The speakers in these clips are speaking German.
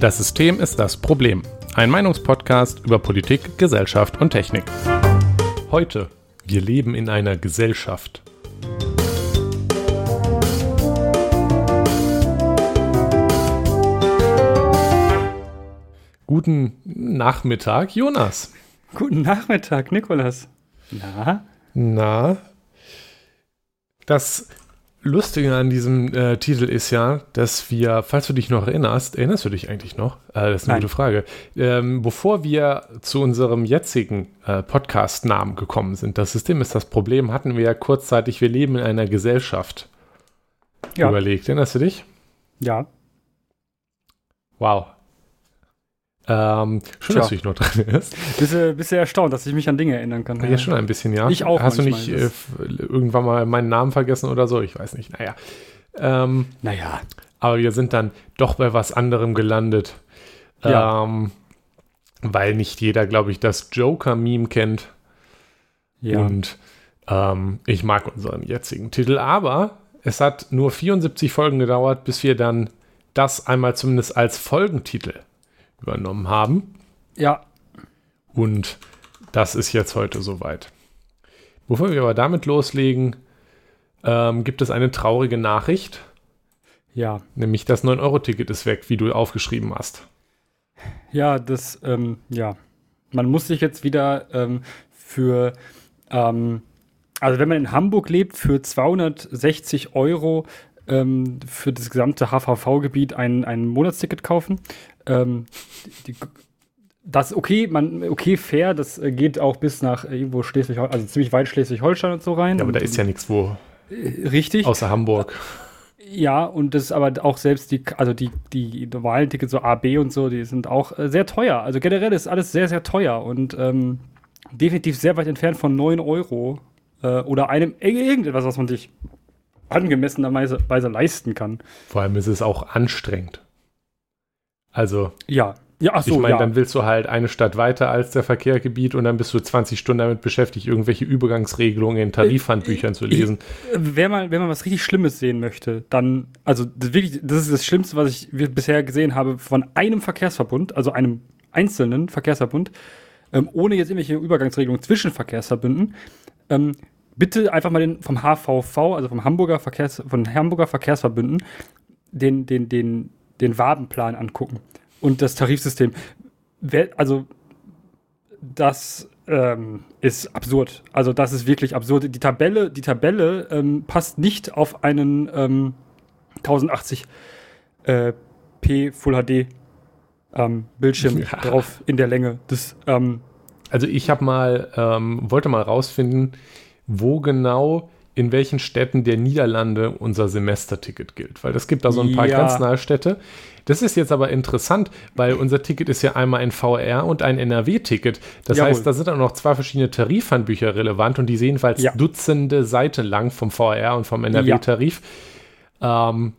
Das System ist das Problem. Ein Meinungspodcast über Politik, Gesellschaft und Technik. Heute, wir leben in einer Gesellschaft. Guten Nachmittag, Jonas. Guten Nachmittag, Nikolas. Na? Na? Das Lustige an diesem äh, Titel ist ja, dass wir, falls du dich noch erinnerst, erinnerst du dich eigentlich noch? Äh, das ist eine Nein. gute Frage. Ähm, bevor wir zu unserem jetzigen äh, Podcast-Namen gekommen sind, das System ist das Problem, hatten wir ja kurzzeitig, wir leben in einer Gesellschaft ja. überlegt. Erinnerst du dich? Ja. Wow. Ähm, schön, Tja. dass du dich noch dran erinnerst. Bist du, bist du erstaunt, dass ich mich an Dinge erinnern kann? Ja, ja schon ein bisschen, ja. Ich auch. Hast du nicht äh, irgendwann mal meinen Namen vergessen oder so? Ich weiß nicht. Naja. Ähm, naja. Aber wir sind dann doch bei was anderem gelandet. Ja. Ähm, weil nicht jeder, glaube ich, das Joker-Meme kennt. Ja. Und ähm, ich mag unseren jetzigen Titel. Aber es hat nur 74 Folgen gedauert, bis wir dann das einmal zumindest als Folgentitel übernommen haben. Ja. Und das ist jetzt heute soweit. Bevor wir aber damit loslegen, ähm, gibt es eine traurige Nachricht. Ja. Nämlich das 9-Euro-Ticket ist weg, wie du aufgeschrieben hast. Ja, das, ähm, ja. Man muss sich jetzt wieder ähm, für, ähm, also wenn man in Hamburg lebt, für 260 Euro ähm, für das gesamte HVV-Gebiet ein, ein Monatsticket kaufen. Ähm, die, das okay, man, okay, fair, das äh, geht auch bis nach irgendwo Schleswig, also ziemlich weit Schleswig-Holstein und so rein. Ja, aber da ist ja nichts wo. Äh, richtig. Außer Hamburg. Ja, und das ist aber auch selbst die, also die, die normalen Tickets, so A, B und so, die sind auch äh, sehr teuer. Also generell ist alles sehr, sehr teuer und ähm, definitiv sehr weit entfernt von 9 Euro äh, oder einem irgendetwas, was man sich angemessenerweise Weise leisten kann. Vor allem ist es auch anstrengend. Also. Ja. Ja, ach so, ich meine, ja. dann willst du halt eine Stadt weiter als der Verkehrsgebiet und dann bist du 20 Stunden damit beschäftigt, irgendwelche Übergangsregelungen in Tarifhandbüchern äh, zu lesen. Ich, äh, wenn, man, wenn man was richtig Schlimmes sehen möchte, dann, also das, wirklich, das ist das Schlimmste, was ich bisher gesehen habe von einem Verkehrsverbund, also einem einzelnen Verkehrsverbund, ähm, ohne jetzt irgendwelche Übergangsregelungen zwischen Verkehrsverbünden, ähm, bitte einfach mal den vom HVV, also vom Hamburger Verkehrs, von Hamburger Verkehrsverbünden, den, den, den, den Wabenplan angucken und das Tarifsystem. Also, das ähm, ist absurd. Also, das ist wirklich absurd. Die Tabelle, die Tabelle ähm, passt nicht auf einen ähm, 1080 äh, p Full HD ähm, Bildschirm ja. drauf in der Länge. Das, ähm, also ich habe mal, ähm, wollte mal rausfinden, wo genau in welchen Städten der Niederlande unser Semesterticket gilt. Weil es gibt da so ein paar ja. grenznahe Städte. Das ist jetzt aber interessant, weil unser Ticket ist ja einmal ein VR und ein NRW-Ticket. Das Jawohl. heißt, da sind auch noch zwei verschiedene Tarifhandbücher relevant und die sehen jedenfalls ja. Dutzende Seiten lang vom VR und vom NRW-Tarif. Ja. Ähm,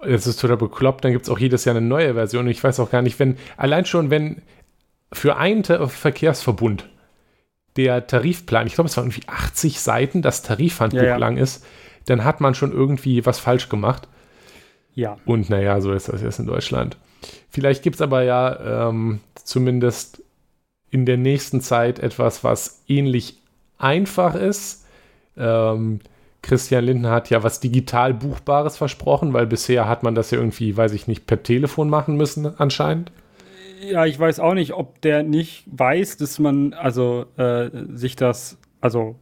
das ist total bekloppt. Dann gibt es auch jedes Jahr eine neue Version. Ich weiß auch gar nicht, wenn, allein schon, wenn für einen Verkehrsverbund der Tarifplan, ich glaube, es waren irgendwie 80 Seiten, das Tarifhandbuch ja, ja. lang ist, dann hat man schon irgendwie was falsch gemacht. Ja. Und naja, so ist das jetzt in Deutschland. Vielleicht gibt es aber ja ähm, zumindest in der nächsten Zeit etwas, was ähnlich einfach ist. Ähm, Christian Linden hat ja was digital Buchbares versprochen, weil bisher hat man das ja irgendwie, weiß ich nicht, per Telefon machen müssen anscheinend. Ja, ich weiß auch nicht, ob der nicht weiß, dass man also äh, sich das, also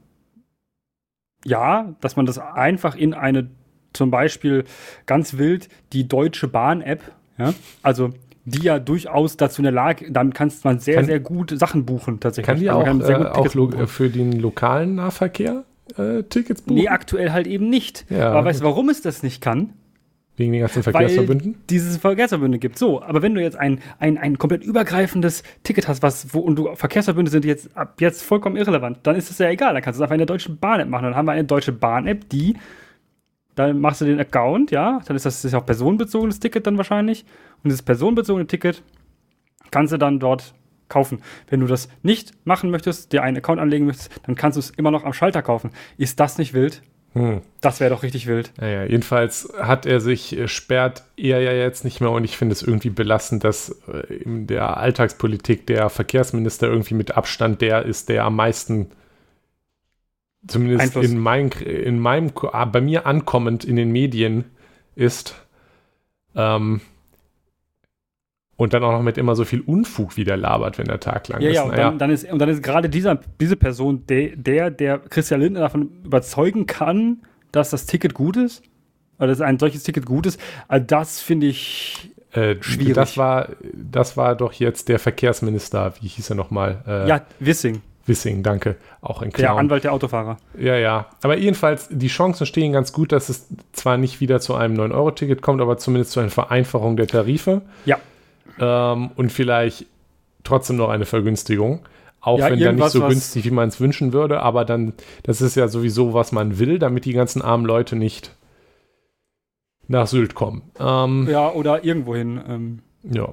ja, dass man das einfach in eine, zum Beispiel ganz wild, die Deutsche Bahn-App, ja, also die ja durchaus dazu in der Lage, dann kannst man sehr, kann, sehr gut Sachen buchen tatsächlich. Kann die also auch, äh, auch für den lokalen Nahverkehr äh, Tickets buchen? Nee, aktuell halt eben nicht. Ja, Aber weißt du, warum es das nicht kann? Wegen den ganzen Verkehrsverbünden? Weil dieses Verkehrsverbünde gibt. So, aber wenn du jetzt ein, ein, ein komplett übergreifendes Ticket hast, was, wo, und du Verkehrsverbünde sind jetzt ab jetzt vollkommen irrelevant, dann ist es ja egal. Dann kannst du es einfach in der Deutschen Bahn-App machen. Dann haben wir eine Deutsche Bahn-App, die, dann machst du den Account, ja, dann ist das, das ist auch personenbezogenes Ticket dann wahrscheinlich. Und dieses personenbezogene Ticket kannst du dann dort kaufen. Wenn du das nicht machen möchtest, dir einen Account anlegen möchtest, dann kannst du es immer noch am Schalter kaufen. Ist das nicht wild? Hm. Das wäre doch richtig wild. Naja, jedenfalls hat er sich, äh, sperrt er ja jetzt nicht mehr und ich finde es irgendwie belastend, dass äh, in der Alltagspolitik der Verkehrsminister irgendwie mit Abstand der ist, der am meisten, zumindest in, mein, in meinem, ah, bei mir ankommend in den Medien ist. Ähm, und dann auch noch mit immer so viel Unfug wieder labert, wenn der Tag lang ja, ist. Ja, und dann, dann, ist, und dann ist gerade dieser, diese Person der, der, der Christian Lindner davon überzeugen kann, dass das Ticket gut ist. Oder dass ein solches Ticket gut ist. Also das finde ich äh, schwierig. Das war, das war doch jetzt der Verkehrsminister, wie hieß er nochmal? Äh, ja, Wissing. Wissing, danke. Auch ein Clown. Der Anwalt der Autofahrer. Ja, ja. Aber jedenfalls, die Chancen stehen ganz gut, dass es zwar nicht wieder zu einem 9-Euro-Ticket kommt, aber zumindest zu einer Vereinfachung der Tarife. Ja ähm, und vielleicht trotzdem noch eine Vergünstigung. Auch ja, wenn dann nicht so günstig, wie man es wünschen würde, aber dann, das ist ja sowieso, was man will, damit die ganzen armen Leute nicht nach Sylt kommen. Ähm, ja, oder irgendwohin. Ähm. Ja.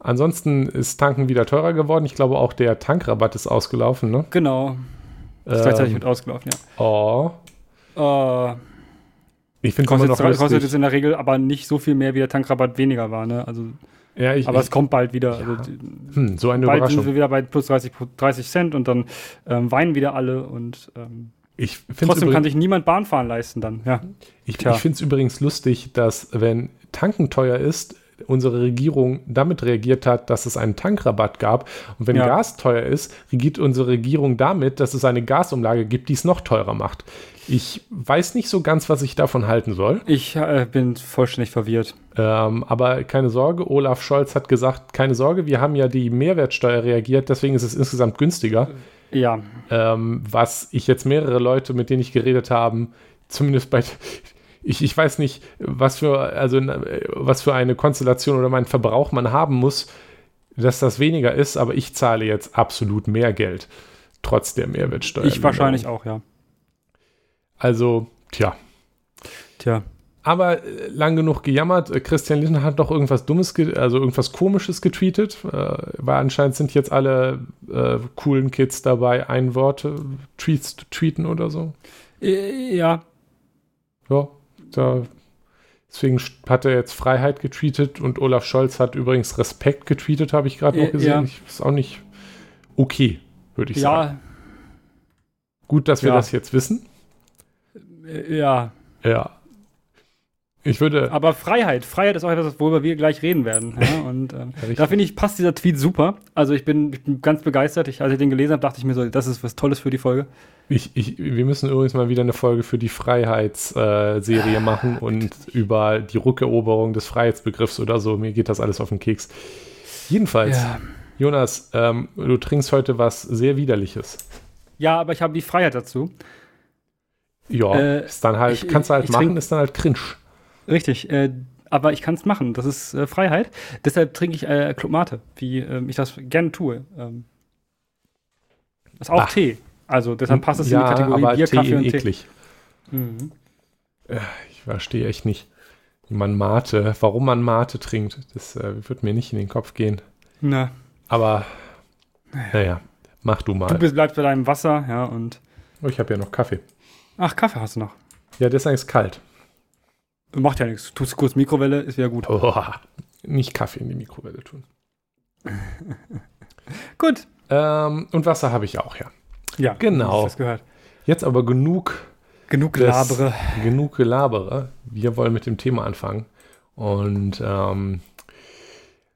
Ansonsten ist Tanken wieder teurer geworden. Ich glaube, auch der Tankrabatt ist ausgelaufen, ne? Genau. Ist ähm, gleichzeitig mit ausgelaufen, ja. Oh. Äh, ich finde kostet, noch kostet jetzt in der Regel aber nicht so viel mehr, wie der Tankrabatt weniger war, ne? Also ja, ich, aber ich, es kommt bald wieder. Ja. Also, hm, so eine bald Überraschung. sind wir wieder bei plus 30, 30 Cent und dann ähm, weinen wieder alle und ähm, ich trotzdem kann sich niemand Bahn fahren leisten dann. Ja. Ich, ich finde es übrigens lustig, dass wenn Tanken teuer ist, unsere Regierung damit reagiert hat, dass es einen Tankrabatt gab. Und wenn ja. Gas teuer ist, regiert unsere Regierung damit, dass es eine Gasumlage gibt, die es noch teurer macht. Ich weiß nicht so ganz, was ich davon halten soll. Ich äh, bin vollständig verwirrt. Ähm, aber keine Sorge, Olaf Scholz hat gesagt, keine Sorge, wir haben ja die Mehrwertsteuer reagiert, deswegen ist es insgesamt günstiger. Ja. Ähm, was ich jetzt mehrere Leute, mit denen ich geredet habe, zumindest bei ich, ich weiß nicht, was für, also, was für eine Konstellation oder meinen Verbrauch man haben muss, dass das weniger ist, aber ich zahle jetzt absolut mehr Geld, trotz der Mehrwertsteuer. Ich wahrscheinlich auch, ja. Also, tja. Tja. Aber äh, lang genug gejammert. Äh, Christian Lindner hat doch irgendwas Dummes, also irgendwas Komisches getweetet. Äh, weil anscheinend sind jetzt alle coolen Kids dabei, ein Wort Tweets zu tweeten oder so. Ja. Ja, da, deswegen hat er jetzt Freiheit getweetet und Olaf Scholz hat übrigens Respekt getweetet, habe ich gerade noch gesehen. Ja. Ich, ist auch nicht okay, würde ich ja. sagen. Gut, dass wir ja. das jetzt wissen. Ja. Ja. Ich würde. Aber Freiheit, Freiheit ist auch etwas, worüber wir gleich reden werden. Ja? Und ähm, ja, da finde ich, passt dieser Tweet super. Also ich bin, ich bin ganz begeistert. Ich, als ich den gelesen habe, dachte ich mir so, das ist was Tolles für die Folge. Ich, ich, wir müssen übrigens mal wieder eine Folge für die Freiheitsserie äh, machen und über die Rückeroberung des Freiheitsbegriffs oder so. Mir geht das alles auf den Keks. Jedenfalls, ja. Jonas, ähm, du trinkst heute was sehr Widerliches. Ja, aber ich habe die Freiheit dazu. Ja, äh, ist dann halt, ich, kannst du halt machen, ist dann halt cringe. Richtig, äh, aber ich kann es machen. Das ist äh, Freiheit. Deshalb trinke ich äh, Club Mate, wie ähm, ich das gerne tue. Ähm, das ist auch Ach. Tee. Also deshalb passt es ja, in die Kategorie aber Bier, Tee Kaffee und eklig. Tee. Mhm. Äh, ich verstehe echt nicht, wie man Mate, warum man Mate trinkt. Das äh, wird mir nicht in den Kopf gehen. Na. Aber, naja, naja mach du mal. Du bleibst bei deinem Wasser, ja, und. Oh, ich habe ja noch Kaffee. Ach, Kaffee hast du noch. Ja, der ist eigentlich kalt. Macht ja nichts. Tust kurz Mikrowelle, ist wieder gut. Oh, nicht Kaffee in die Mikrowelle tun. gut. Ähm, und Wasser habe ich auch, ja. Ja, genau. Das gehört. Jetzt aber genug. Genug Gelabere. Genug Gelabere. Wir wollen mit dem Thema anfangen. Und ähm,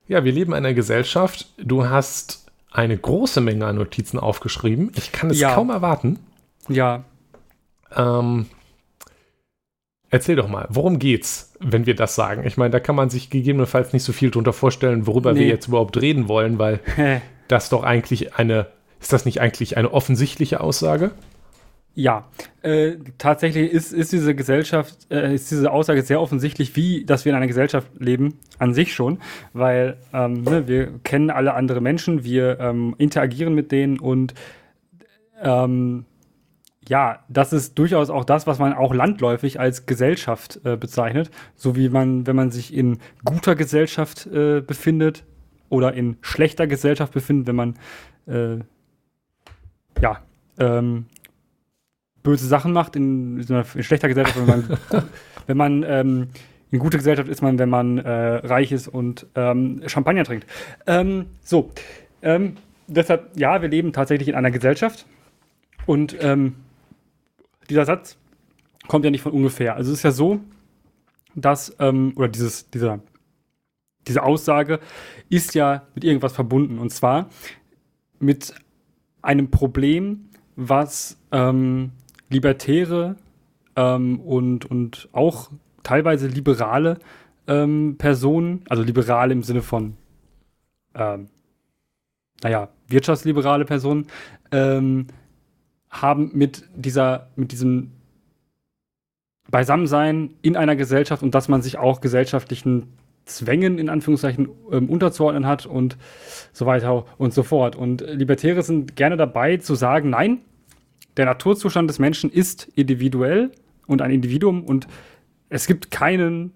ja, wir leben in einer Gesellschaft. Du hast eine große Menge an Notizen aufgeschrieben. Ich kann es ja. kaum erwarten. Ja. Ähm, erzähl doch mal, worum geht's, wenn wir das sagen? Ich meine, da kann man sich gegebenenfalls nicht so viel drunter vorstellen, worüber nee. wir jetzt überhaupt reden wollen, weil das doch eigentlich eine, ist das nicht eigentlich eine offensichtliche Aussage? Ja, äh, tatsächlich ist, ist diese Gesellschaft, äh, ist diese Aussage sehr offensichtlich, wie, dass wir in einer Gesellschaft leben, an sich schon, weil ähm, ne, wir kennen alle andere Menschen, wir ähm, interagieren mit denen und ähm, ja, das ist durchaus auch das, was man auch landläufig als Gesellschaft äh, bezeichnet. So wie man, wenn man sich in guter Gesellschaft äh, befindet oder in schlechter Gesellschaft befindet, wenn man äh, ja, ähm, böse Sachen macht in, in schlechter Gesellschaft, wenn man, wenn man ähm, in guter Gesellschaft ist man, wenn man äh, reich ist und ähm, Champagner trinkt. Ähm, so, ähm, deshalb, ja, wir leben tatsächlich in einer Gesellschaft und ähm, dieser Satz kommt ja nicht von ungefähr. Also es ist ja so, dass, ähm, oder dieses, dieser, diese Aussage ist ja mit irgendwas verbunden und zwar mit einem Problem, was ähm, Libertäre ähm, und, und auch teilweise liberale ähm, Personen, also liberale im Sinne von, ähm, naja, wirtschaftsliberale Personen, ähm, haben mit dieser, mit diesem Beisammensein in einer Gesellschaft und dass man sich auch gesellschaftlichen Zwängen in Anführungszeichen ähm, unterzuordnen hat und so weiter und so fort. Und Libertäre sind gerne dabei zu sagen, nein, der Naturzustand des Menschen ist individuell und ein Individuum und es gibt keinen,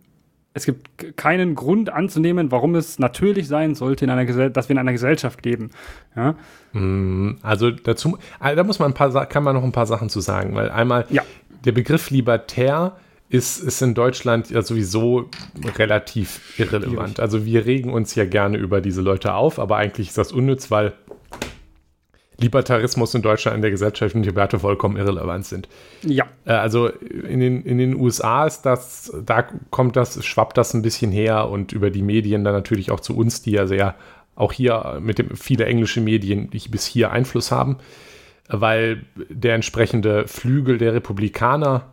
es gibt keinen Grund anzunehmen, warum es natürlich sein sollte, in einer dass wir in einer Gesellschaft leben. Ja? Mm, also dazu, also da muss man ein paar, kann man noch ein paar Sachen zu sagen, weil einmal ja. der Begriff libertär ist, ist in Deutschland ja sowieso relativ irrelevant. Also wir regen uns ja gerne über diese Leute auf, aber eigentlich ist das unnütz, weil Libertarismus in Deutschland in der gesellschaftlichen Debatte vollkommen irrelevant sind. Ja. Äh, also in den, in den USA ist das, da kommt das, schwappt das ein bisschen her und über die Medien dann natürlich auch zu uns, die ja sehr, auch hier mit dem, viele englische Medien, die bis hier Einfluss haben, weil der entsprechende Flügel der Republikaner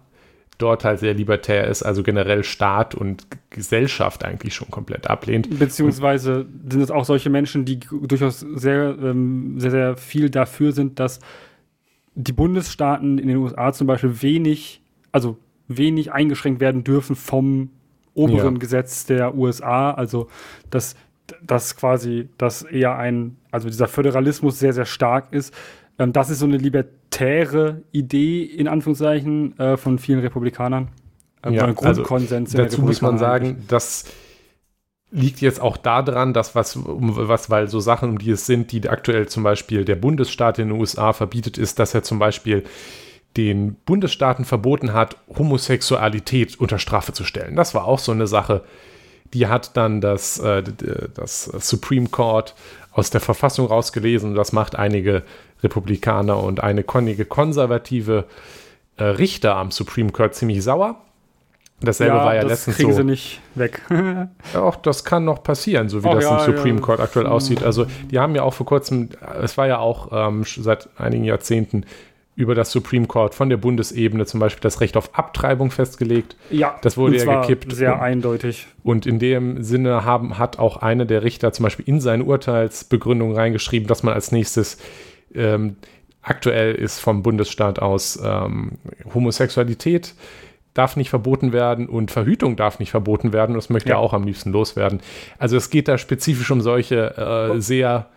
dort halt sehr libertär ist, also generell Staat und Gesellschaft eigentlich schon komplett ablehnt. Beziehungsweise sind es auch solche Menschen, die durchaus sehr, ähm, sehr, sehr viel dafür sind, dass die Bundesstaaten in den USA zum Beispiel wenig, also wenig eingeschränkt werden dürfen vom oberen ja. Gesetz der USA. Also dass das quasi, dass eher ein, also dieser Föderalismus sehr, sehr stark ist. Ähm, das ist so eine libertäre Idee, in Anführungszeichen, äh, von vielen Republikanern. Äh, ja, Grundkonsens. Also, dazu muss man sagen, das liegt jetzt auch daran, dass was, um, was, weil so Sachen, um die es sind, die aktuell zum Beispiel der Bundesstaat in den USA verbietet, ist, dass er zum Beispiel den Bundesstaaten verboten hat, Homosexualität unter Strafe zu stellen. Das war auch so eine Sache, die hat dann das, äh, das Supreme Court aus der Verfassung rausgelesen. Das macht einige Republikaner und eine einige konservative äh, Richter am Supreme Court ziemlich sauer. Dasselbe ja, war ja das letztens kriegen so. sie nicht weg. auch das kann noch passieren, so wie oh, das ja, im Supreme ja. Court aktuell aussieht. Also die haben ja auch vor kurzem, es war ja auch ähm, seit einigen Jahrzehnten über das Supreme Court von der Bundesebene zum Beispiel das Recht auf Abtreibung festgelegt. Ja, das wurde ja gekippt. Sehr und, eindeutig. Und in dem Sinne haben, hat auch eine der Richter zum Beispiel in seine Urteilsbegründung reingeschrieben, dass man als nächstes ähm, aktuell ist vom Bundesstaat aus ähm, Homosexualität darf nicht verboten werden und Verhütung darf nicht verboten werden. Das möchte ja. er auch am liebsten loswerden. Also es geht da spezifisch um solche äh, oh. sehr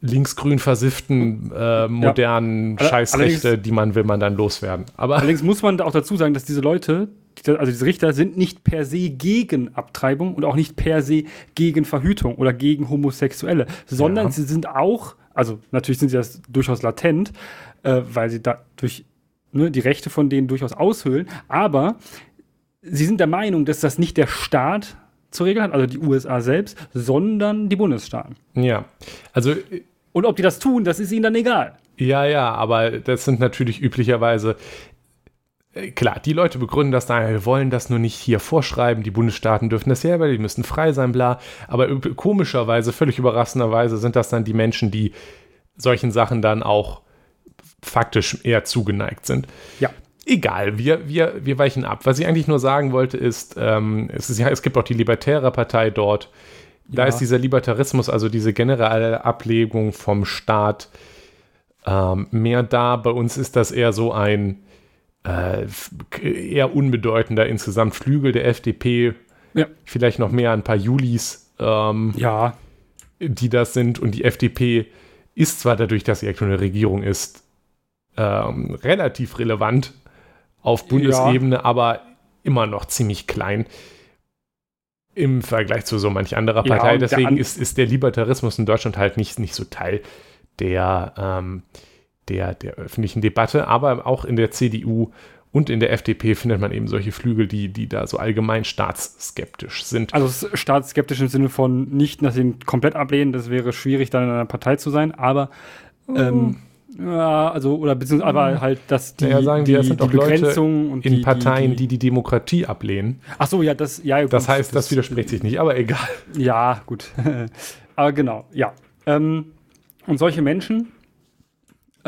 linksgrün versifften äh, modernen ja. Scheißrechte, die man will man dann loswerden. Aber allerdings muss man auch dazu sagen, dass diese Leute, also diese Richter sind nicht per se gegen Abtreibung und auch nicht per se gegen Verhütung oder gegen Homosexuelle, sondern ja. sie sind auch, also natürlich sind sie das durchaus latent, äh, weil sie dadurch ne, die Rechte von denen durchaus aushöhlen, aber sie sind der Meinung, dass das nicht der Staat zu regeln hat, also die USA selbst, sondern die Bundesstaaten. Ja, also. Und ob die das tun, das ist ihnen dann egal. Ja, ja, aber das sind natürlich üblicherweise. Klar, die Leute begründen das daher, wir wollen das nur nicht hier vorschreiben, die Bundesstaaten dürfen das selber, die müssen frei sein, bla. Aber komischerweise, völlig überraschenderweise sind das dann die Menschen, die solchen Sachen dann auch faktisch eher zugeneigt sind. Ja egal, wir, wir, wir weichen ab. Was ich eigentlich nur sagen wollte, ist, ähm, es, ist ja, es gibt auch die Libertäre Partei dort. Da ja. ist dieser Libertarismus, also diese generelle Ablegung vom Staat, ähm, mehr da. Bei uns ist das eher so ein äh, eher unbedeutender insgesamt Flügel der FDP. Ja. Vielleicht noch mehr ein paar Julis, ähm, ja. die das sind. Und die FDP ist zwar dadurch, dass sie aktuell eine Regierung ist, ähm, relativ relevant, auf Bundesebene, ja. aber immer noch ziemlich klein im Vergleich zu so manch anderer Partei. Deswegen ist, ist der Libertarismus in Deutschland halt nicht, nicht so Teil der, ähm, der, der öffentlichen Debatte, aber auch in der CDU und in der FDP findet man eben solche Flügel, die, die da so allgemein staatsskeptisch sind. Also staatsskeptisch im Sinne von nicht, dass sie komplett ablehnen, das wäre schwierig, dann in einer Partei zu sein, aber ähm, ja, also, oder beziehungsweise aber hm. halt, dass die, ja, sagen die, sind die Begrenzung und in die, Parteien, die, die, die Demokratie ablehnen. Ach so, ja, das, ja, gut, das heißt, das, das widerspricht sich nicht, aber egal. Ja, gut. aber genau, ja. Ähm, und solche Menschen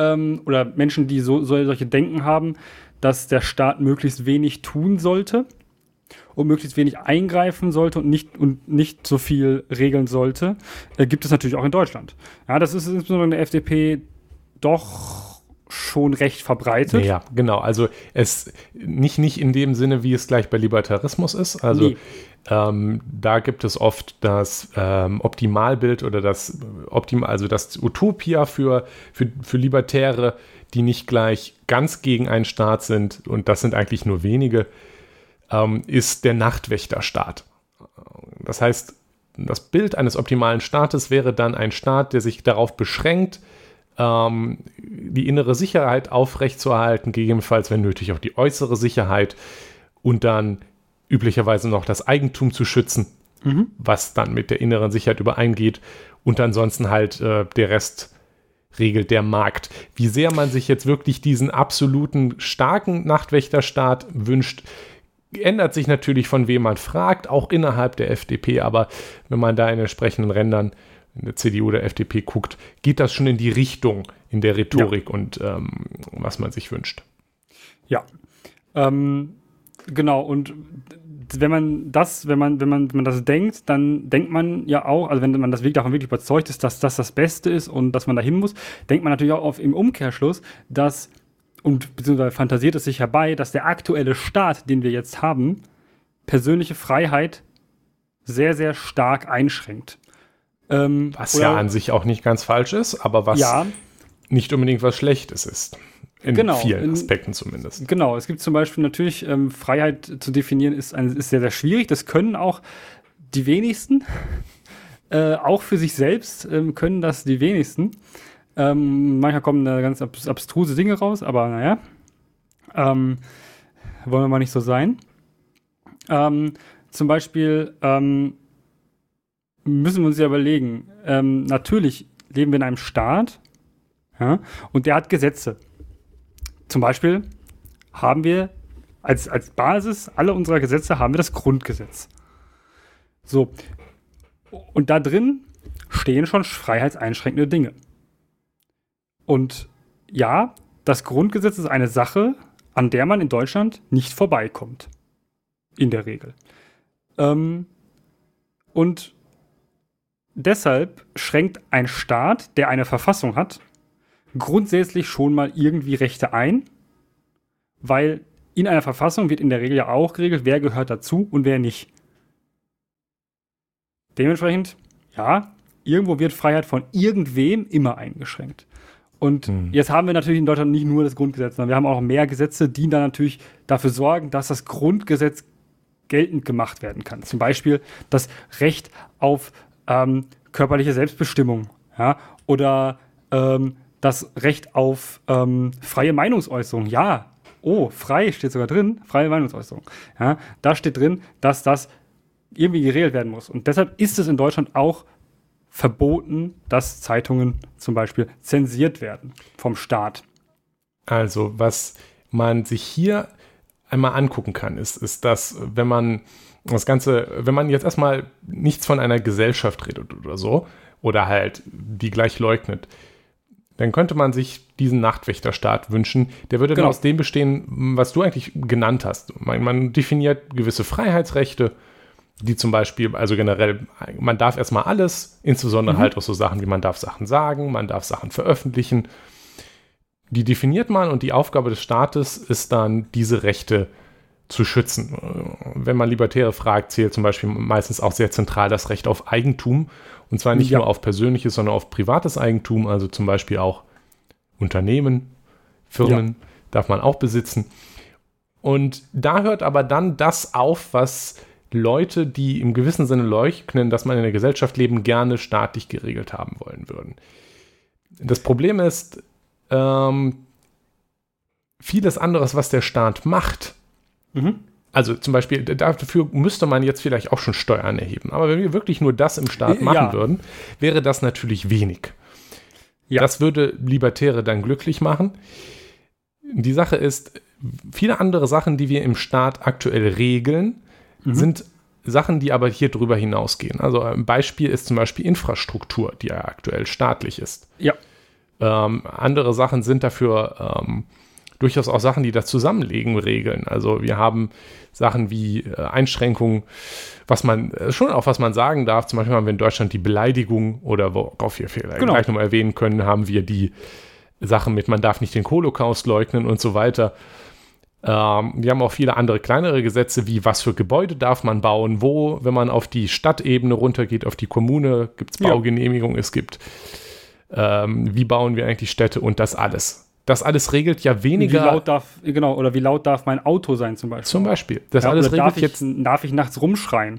ähm, oder Menschen, die so, so, solche Denken haben, dass der Staat möglichst wenig tun sollte und möglichst wenig eingreifen sollte und nicht, und nicht so viel regeln sollte, äh, gibt es natürlich auch in Deutschland. Ja, das ist insbesondere in der FDP doch schon recht verbreitet. Ja, genau. Also es nicht, nicht in dem Sinne, wie es gleich bei Libertarismus ist. Also nee. Ähm, da gibt es oft das ähm, Optimalbild oder das Optim also das Utopia für, für, für Libertäre, die nicht gleich ganz gegen einen Staat sind, und das sind eigentlich nur wenige, ähm, ist der Nachtwächterstaat. Das heißt, das Bild eines optimalen Staates wäre dann ein Staat, der sich darauf beschränkt, ähm, die innere Sicherheit aufrechtzuerhalten, gegebenenfalls, wenn nötig, auch die äußere Sicherheit und dann üblicherweise noch das Eigentum zu schützen, mhm. was dann mit der inneren Sicherheit übereingeht und ansonsten halt äh, der Rest regelt der Markt. Wie sehr man sich jetzt wirklich diesen absoluten starken Nachtwächterstaat wünscht, ändert sich natürlich von wem man fragt, auch innerhalb der FDP, aber wenn man da in entsprechenden Rändern in der CDU oder FDP guckt, geht das schon in die Richtung in der Rhetorik ja. und ähm, was man sich wünscht. Ja. Ähm, genau, und wenn man das, wenn man, wenn man, wenn man das denkt, dann denkt man ja auch, also wenn man das wirklich davon wirklich überzeugt ist, dass das das Beste ist und dass man dahin muss, denkt man natürlich auch auf im Umkehrschluss, dass und beziehungsweise fantasiert es sich herbei, dass der aktuelle Staat, den wir jetzt haben, persönliche Freiheit sehr, sehr stark einschränkt. Ähm, was ja an sich auch nicht ganz falsch ist, aber was ja, nicht unbedingt was Schlechtes ist. In genau, vielen Aspekten zumindest. Genau, es gibt zum Beispiel natürlich, ähm, Freiheit zu definieren ist, ein, ist sehr, sehr schwierig. Das können auch die wenigsten. Äh, auch für sich selbst ähm, können das die wenigsten. Ähm, manchmal kommen da ganz abstruse Dinge raus, aber naja. Ähm, wollen wir mal nicht so sein. Ähm, zum Beispiel, ähm, müssen wir uns ja überlegen, ähm, natürlich leben wir in einem Staat ja, und der hat Gesetze. Zum Beispiel haben wir als, als Basis aller unserer Gesetze haben wir das Grundgesetz. So. Und da drin stehen schon freiheitseinschränkende Dinge. Und ja, das Grundgesetz ist eine Sache, an der man in Deutschland nicht vorbeikommt. In der Regel. Ähm, und deshalb schränkt ein Staat, der eine Verfassung hat, grundsätzlich schon mal irgendwie Rechte ein, weil in einer Verfassung wird in der Regel ja auch geregelt, wer gehört dazu und wer nicht. Dementsprechend, ja, irgendwo wird Freiheit von irgendwem immer eingeschränkt. Und hm. jetzt haben wir natürlich in Deutschland nicht nur das Grundgesetz, sondern wir haben auch mehr Gesetze, die dann natürlich dafür sorgen, dass das Grundgesetz geltend gemacht werden kann. Zum Beispiel das Recht auf ähm, körperliche Selbstbestimmung ja? oder ähm, das Recht auf ähm, freie Meinungsäußerung. Ja, oh, frei steht sogar drin, freie Meinungsäußerung. Ja? Da steht drin, dass das irgendwie geregelt werden muss. Und deshalb ist es in Deutschland auch verboten, dass Zeitungen zum Beispiel zensiert werden vom Staat. Also, was man sich hier einmal angucken kann, ist, ist, dass, wenn man das Ganze, wenn man jetzt erstmal nichts von einer Gesellschaft redet oder so, oder halt die gleich leugnet, dann könnte man sich diesen Nachtwächterstaat wünschen. Der würde genau. dann aus dem bestehen, was du eigentlich genannt hast. Man, man definiert gewisse Freiheitsrechte, die zum Beispiel, also generell, man darf erstmal alles, insbesondere mhm. halt auch so Sachen wie man darf Sachen sagen, man darf Sachen veröffentlichen. Die definiert man und die Aufgabe des Staates ist dann, diese Rechte zu schützen. Wenn man Libertäre fragt, zählt zum Beispiel meistens auch sehr zentral das Recht auf Eigentum. Und zwar nicht ja. nur auf persönliches, sondern auf privates Eigentum, also zum Beispiel auch Unternehmen, Firmen ja. darf man auch besitzen. Und da hört aber dann das auf, was Leute, die im gewissen Sinne leugnen, dass man in der Gesellschaft leben, gerne staatlich geregelt haben wollen würden. Das Problem ist, ähm, vieles anderes, was der Staat macht, mhm. Also zum Beispiel, dafür müsste man jetzt vielleicht auch schon Steuern erheben. Aber wenn wir wirklich nur das im Staat machen ja. würden, wäre das natürlich wenig. Ja. Das würde Libertäre dann glücklich machen. Die Sache ist, viele andere Sachen, die wir im Staat aktuell regeln, mhm. sind Sachen, die aber hier drüber hinausgehen. Also ein Beispiel ist zum Beispiel Infrastruktur, die ja aktuell staatlich ist. Ja. Ähm, andere Sachen sind dafür ähm, durchaus auch Sachen, die das Zusammenlegen regeln. Also wir haben Sachen wie äh, Einschränkungen, was man, äh, schon auch was man sagen darf. Zum Beispiel haben wir in Deutschland die Beleidigung oder worauf wir vielleicht genau. gleich nochmal erwähnen können, haben wir die Sachen mit, man darf nicht den Holocaust leugnen und so weiter. Ähm, wir haben auch viele andere kleinere Gesetze, wie was für Gebäude darf man bauen, wo, wenn man auf die Stadtebene runtergeht, auf die Kommune, gibt es Baugenehmigung, ja. es gibt, ähm, wie bauen wir eigentlich Städte und das alles. Das alles regelt ja weniger. Wie laut darf, genau, oder wie laut darf mein Auto sein zum Beispiel? Zum Beispiel. Das ja, alles regelt darf ich, jetzt. Darf ich nachts rumschreien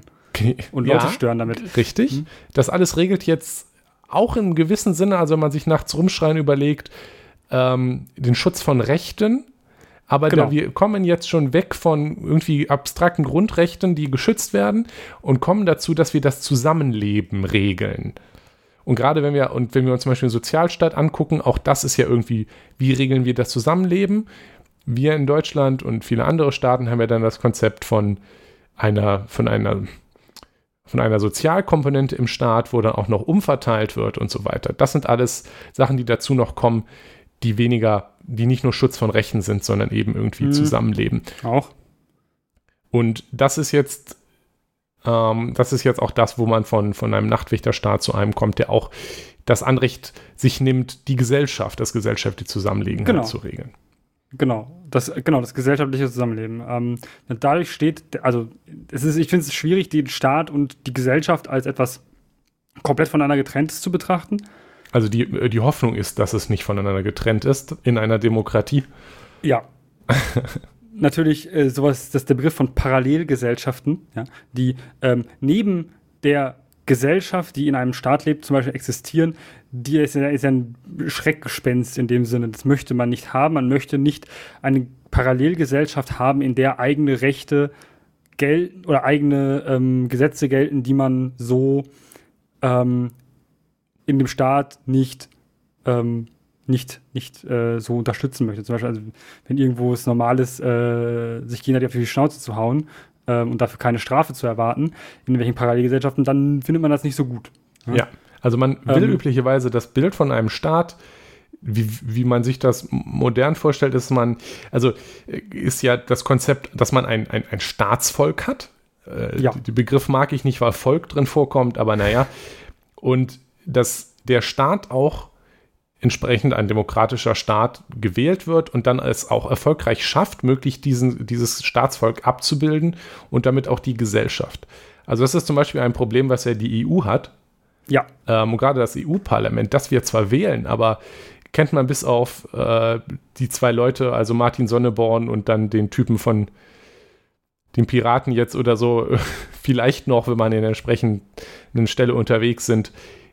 und Leute ja, stören damit? Richtig. Mhm. Das alles regelt jetzt auch im gewissen Sinne, also wenn man sich nachts rumschreien überlegt, ähm, den Schutz von Rechten. Aber genau. da, wir kommen jetzt schon weg von irgendwie abstrakten Grundrechten, die geschützt werden, und kommen dazu, dass wir das Zusammenleben regeln. Und gerade wenn wir, und wenn wir uns zum Beispiel den Sozialstaat angucken, auch das ist ja irgendwie, wie regeln wir das Zusammenleben? Wir in Deutschland und viele andere Staaten haben ja dann das Konzept von einer, von einer, von einer Sozialkomponente im Staat, wo dann auch noch umverteilt wird und so weiter. Das sind alles Sachen, die dazu noch kommen, die weniger, die nicht nur Schutz von Rechten sind, sondern eben irgendwie mhm. Zusammenleben. Auch. Und das ist jetzt ähm, das ist jetzt auch das, wo man von, von einem Nachtwächterstaat zu einem kommt, der auch das Anrecht sich nimmt, die Gesellschaft, das gesellschaftliche Zusammenleben genau. zu regeln. Genau, das, genau, das gesellschaftliche Zusammenleben. Ähm, dadurch steht, also es ist, ich finde es schwierig, den Staat und die Gesellschaft als etwas komplett voneinander getrenntes zu betrachten. Also die, die Hoffnung ist, dass es nicht voneinander getrennt ist in einer Demokratie. Ja. natürlich äh, sowas, das ist der Begriff von Parallelgesellschaften, ja, die ähm, neben der Gesellschaft, die in einem Staat lebt, zum Beispiel existieren, die ist, ist ein Schreckgespenst in dem Sinne. Das möchte man nicht haben. Man möchte nicht eine Parallelgesellschaft haben, in der eigene Rechte gelten oder eigene ähm, Gesetze gelten, die man so ähm, in dem Staat nicht ähm, nicht, nicht äh, so unterstützen möchte. Zum Beispiel, also, wenn irgendwo es normal ist, äh, sich gegenseitig auf die Schnauze zu hauen ähm, und dafür keine Strafe zu erwarten, in welchen Parallelgesellschaften, dann findet man das nicht so gut. Ja, ja. also man will ähm, üblicherweise das Bild von einem Staat wie, wie man sich das modern vorstellt, ist man, also äh, ist ja das Konzept, dass man ein, ein, ein Staatsvolk hat. Äh, ja. Der Begriff mag ich nicht, weil Volk drin vorkommt, aber naja. Und dass der Staat auch entsprechend ein demokratischer Staat gewählt wird und dann es auch erfolgreich schafft, möglichst diesen, dieses Staatsvolk abzubilden und damit auch die Gesellschaft. Also das ist zum Beispiel ein Problem, was ja die EU hat. Ja. Ähm, und gerade das EU-Parlament, das wir zwar wählen, aber kennt man bis auf äh, die zwei Leute, also Martin Sonneborn und dann den Typen von den Piraten jetzt oder so, vielleicht noch, wenn man in der entsprechenden Stelle unterwegs sind,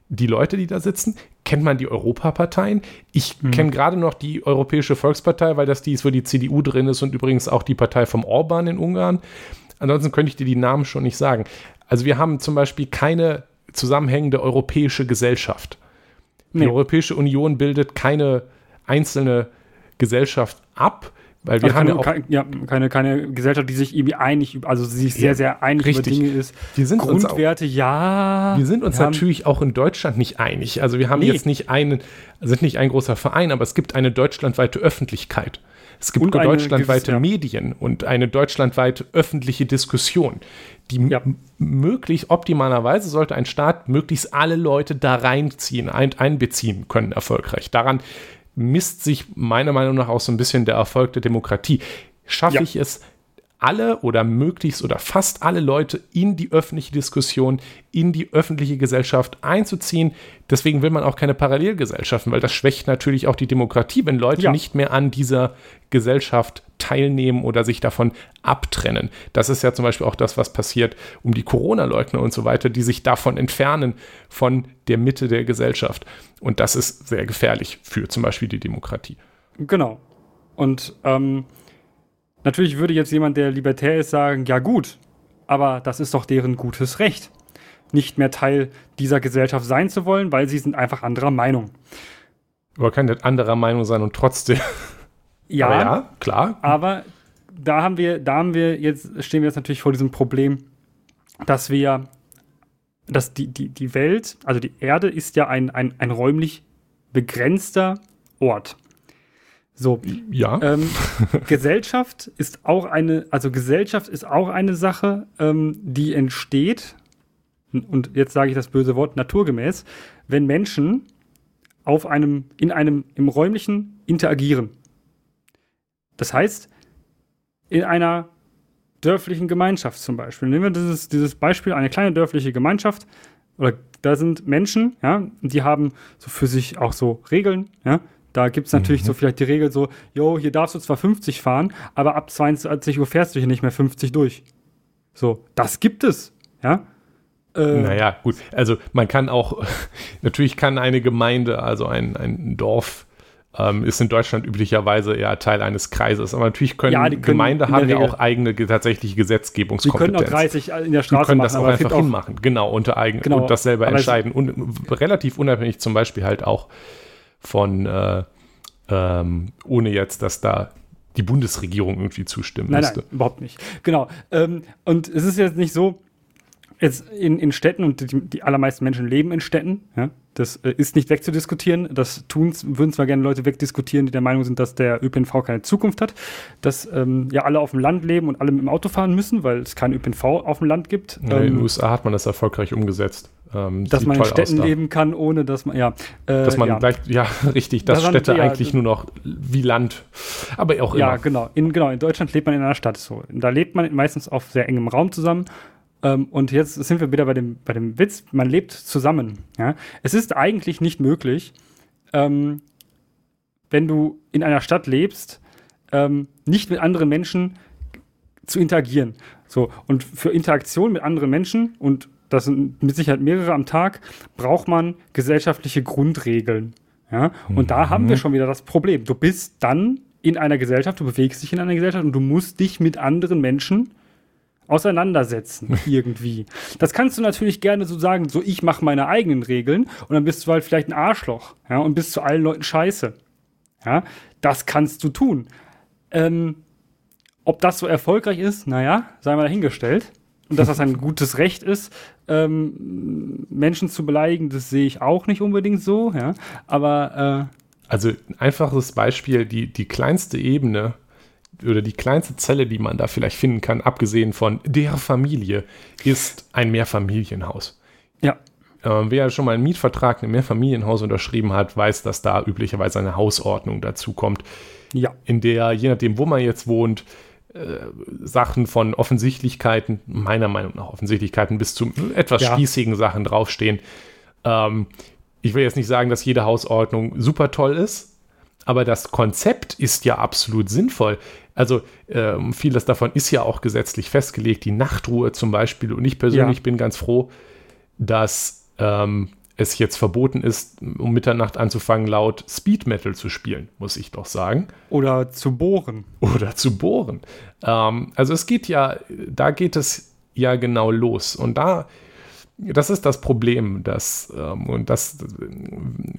die Leute, die da sitzen, kennt man die Europaparteien. Ich mhm. kenne gerade noch die Europäische Volkspartei, weil das die ist, wo die CDU drin ist und übrigens auch die Partei vom Orban in Ungarn. Ansonsten könnte ich dir die Namen schon nicht sagen. Also wir haben zum Beispiel keine zusammenhängende europäische Gesellschaft. Die nee. Europäische Union bildet keine einzelne Gesellschaft ab, weil wir also haben keine, ja, auch, keine, ja, keine, keine Gesellschaft, die sich irgendwie einig, also sich sehr, sehr einig richtig. über Dinge ist. Wir sind Grundwerte, auch, ja. Wir sind uns wir natürlich auch in Deutschland nicht einig. Also wir haben nee. jetzt nicht einen, sind nicht ein großer Verein, aber es gibt eine deutschlandweite Öffentlichkeit. Es gibt deutschlandweite gewisse, Medien und eine deutschlandweite öffentliche Diskussion, die ja. möglichst optimalerweise sollte ein Staat möglichst alle Leute da reinziehen, ein, einbeziehen können, erfolgreich. Daran misst sich meiner Meinung nach auch so ein bisschen der Erfolg der Demokratie. Schaffe ja. ich es, alle oder möglichst oder fast alle Leute in die öffentliche Diskussion, in die öffentliche Gesellschaft einzuziehen. Deswegen will man auch keine Parallelgesellschaften, weil das schwächt natürlich auch die Demokratie, wenn Leute ja. nicht mehr an dieser Gesellschaft teilnehmen oder sich davon abtrennen. Das ist ja zum Beispiel auch das, was passiert um die Corona-Leugner und so weiter, die sich davon entfernen, von der Mitte der Gesellschaft. Und das ist sehr gefährlich für zum Beispiel die Demokratie. Genau. Und ähm, natürlich würde jetzt jemand, der libertär ist, sagen, ja gut, aber das ist doch deren gutes Recht, nicht mehr Teil dieser Gesellschaft sein zu wollen, weil sie sind einfach anderer Meinung. Aber kann nicht anderer Meinung sein und trotzdem. Ja, aber ja, klar. Aber da haben wir, da haben wir jetzt, stehen wir jetzt natürlich vor diesem Problem, dass wir, dass die, die, die Welt, also die Erde ist ja ein, ein, ein räumlich begrenzter Ort. So, ja. Ähm, Gesellschaft ist auch eine, also Gesellschaft ist auch eine Sache, ähm, die entsteht, und jetzt sage ich das böse Wort, naturgemäß, wenn Menschen auf einem, in einem, im räumlichen interagieren. Das heißt, in einer dörflichen Gemeinschaft zum Beispiel. Nehmen wir dieses, dieses Beispiel, eine kleine dörfliche Gemeinschaft, oder da sind Menschen, ja, die haben so für sich auch so Regeln, ja, da gibt es natürlich mhm. so vielleicht die Regel so, jo, hier darfst du zwar 50 fahren, aber ab 22 Uhr fährst du hier nicht mehr 50 durch. So, das gibt es, ja. Äh, naja, gut. Also man kann auch, natürlich kann eine Gemeinde, also ein, ein Dorf, ähm, ist in Deutschland üblicherweise eher Teil eines Kreises. Aber natürlich können, ja, können Gemeinde haben ja auch eigene tatsächliche Gesetzgebungskompetenz. Die können auch 30 in der Straße die können machen, das auch einfach hinmachen, genau, unter eigen genau, und das selber entscheiden. Und relativ unabhängig zum Beispiel halt auch von, äh, ähm, ohne jetzt, dass da die Bundesregierung irgendwie zustimmen nein, müsste. Nein, überhaupt nicht. Genau. Ähm, und es ist jetzt nicht so, jetzt in, in Städten und die, die allermeisten Menschen leben in Städten, ja, das äh, ist nicht wegzudiskutieren. Das tun, würden zwar gerne Leute wegdiskutieren, die der Meinung sind, dass der ÖPNV keine Zukunft hat, dass ähm, ja alle auf dem Land leben und alle mit dem Auto fahren müssen, weil es keinen ÖPNV auf dem Land gibt. Ja, ähm, in den USA hat man das erfolgreich umgesetzt. Ähm, dass man in Städten leben kann, ohne dass man, ja. Äh, dass man ja. gleich, ja, richtig, dass das Städte ja, eigentlich nur noch wie Land, aber auch immer. Ja, genau. In, genau, in Deutschland lebt man in einer Stadt so. Da lebt man meistens auf sehr engem Raum zusammen ähm, und jetzt sind wir wieder bei dem, bei dem Witz, man lebt zusammen. Ja? Es ist eigentlich nicht möglich, ähm, wenn du in einer Stadt lebst, ähm, nicht mit anderen Menschen zu interagieren. So, und für Interaktion mit anderen Menschen, und das sind mit Sicherheit mehrere am Tag, braucht man gesellschaftliche Grundregeln. Ja? Und mhm. da haben wir mhm. schon wieder das Problem. Du bist dann in einer Gesellschaft, du bewegst dich in einer Gesellschaft und du musst dich mit anderen Menschen auseinandersetzen irgendwie. Das kannst du natürlich gerne so sagen, so ich mache meine eigenen Regeln und dann bist du halt vielleicht ein Arschloch, ja, und bist zu allen Leuten scheiße. Ja, das kannst du tun. Ähm, ob das so erfolgreich ist, naja, sei mal dahingestellt. Und dass das ein gutes Recht ist, ähm, Menschen zu beleidigen, das sehe ich auch nicht unbedingt so, ja. Aber äh, also ein einfaches Beispiel, die, die kleinste Ebene oder die kleinste Zelle, die man da vielleicht finden kann, abgesehen von der Familie, ist ein Mehrfamilienhaus. Ja. Äh, wer schon mal einen Mietvertrag in einem Mehrfamilienhaus unterschrieben hat, weiß, dass da üblicherweise eine Hausordnung dazu kommt. Ja. In der, je nachdem, wo man jetzt wohnt, äh, Sachen von Offensichtlichkeiten, meiner Meinung nach Offensichtlichkeiten, bis zu etwas ja. spießigen Sachen draufstehen. Ähm, ich will jetzt nicht sagen, dass jede Hausordnung super toll ist, aber das Konzept ist ja absolut sinnvoll. Also ähm, vieles davon ist ja auch gesetzlich festgelegt, die Nachtruhe zum Beispiel. Und ich persönlich ja. bin ganz froh, dass ähm, es jetzt verboten ist, um Mitternacht anzufangen, laut Speed Metal zu spielen, muss ich doch sagen. Oder zu bohren. Oder zu bohren. Ähm, also es geht ja, da geht es ja genau los. Und da das ist das Problem, dass, ähm, und das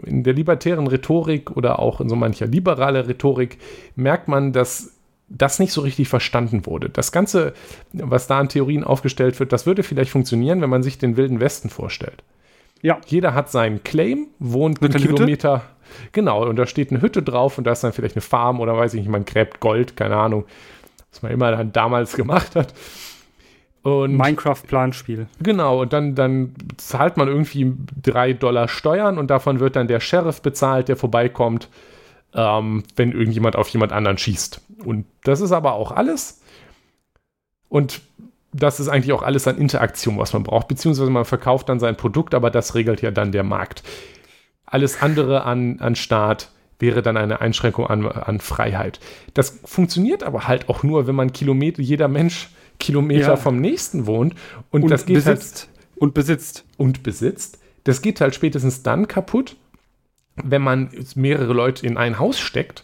in der libertären Rhetorik oder auch in so mancher liberaler Rhetorik merkt man, dass das nicht so richtig verstanden wurde. Das Ganze, was da an Theorien aufgestellt wird, das würde vielleicht funktionieren, wenn man sich den Wilden Westen vorstellt. Ja. Jeder hat seinen Claim, wohnt einen Kilometer. Hütte? Genau, und da steht eine Hütte drauf und da ist dann vielleicht eine Farm oder weiß ich nicht, man gräbt Gold, keine Ahnung, was man immer dann damals gemacht hat. Minecraft-Planspiel. Genau, und dann, dann zahlt man irgendwie drei Dollar Steuern und davon wird dann der Sheriff bezahlt, der vorbeikommt, ähm, wenn irgendjemand auf jemand anderen schießt. Und das ist aber auch alles. Und das ist eigentlich auch alles an Interaktion, was man braucht, beziehungsweise man verkauft dann sein Produkt, aber das regelt ja dann der Markt. Alles andere an, an Staat wäre dann eine Einschränkung an, an Freiheit. Das funktioniert aber halt auch nur, wenn man Kilometer, jeder Mensch Kilometer ja. vom nächsten wohnt und, und das geht besitzt. halt und besitzt und besitzt. Das geht halt spätestens dann kaputt, wenn man mehrere Leute in ein Haus steckt.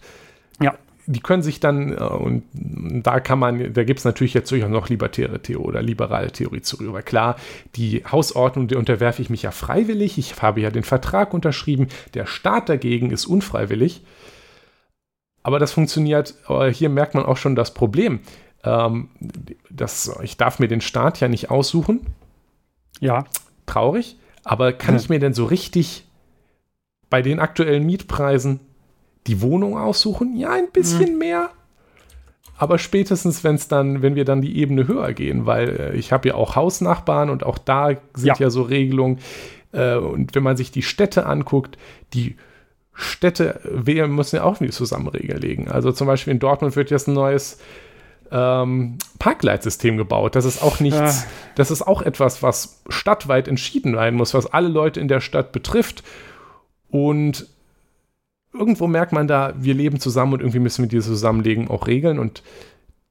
Ja die können sich dann, äh, und da kann man, da gibt es natürlich jetzt durchaus noch libertäre Theorie oder liberale Theorie zurück. Klar, die Hausordnung, die unterwerfe ich mich ja freiwillig. Ich habe ja den Vertrag unterschrieben. Der Staat dagegen ist unfreiwillig. Aber das funktioniert, aber hier merkt man auch schon das Problem. Ähm, das, ich darf mir den Staat ja nicht aussuchen. Ja. Traurig. Aber kann ja. ich mir denn so richtig bei den aktuellen Mietpreisen die Wohnung aussuchen? Ja, ein bisschen mhm. mehr. Aber spätestens, wenn es dann, wenn wir dann die Ebene höher gehen, weil äh, ich habe ja auch Hausnachbarn und auch da sind ja, ja so Regelungen. Äh, und wenn man sich die Städte anguckt, die Städte, wir müssen ja auch wieder zusammen Regeln legen. Also zum Beispiel in Dortmund wird jetzt ein neues ähm, Parkleitsystem gebaut. Das ist auch nichts, ja. das ist auch etwas, was stadtweit entschieden sein muss, was alle Leute in der Stadt betrifft. Und irgendwo merkt man da, wir leben zusammen und irgendwie müssen wir dieses Zusammenlegen auch regeln und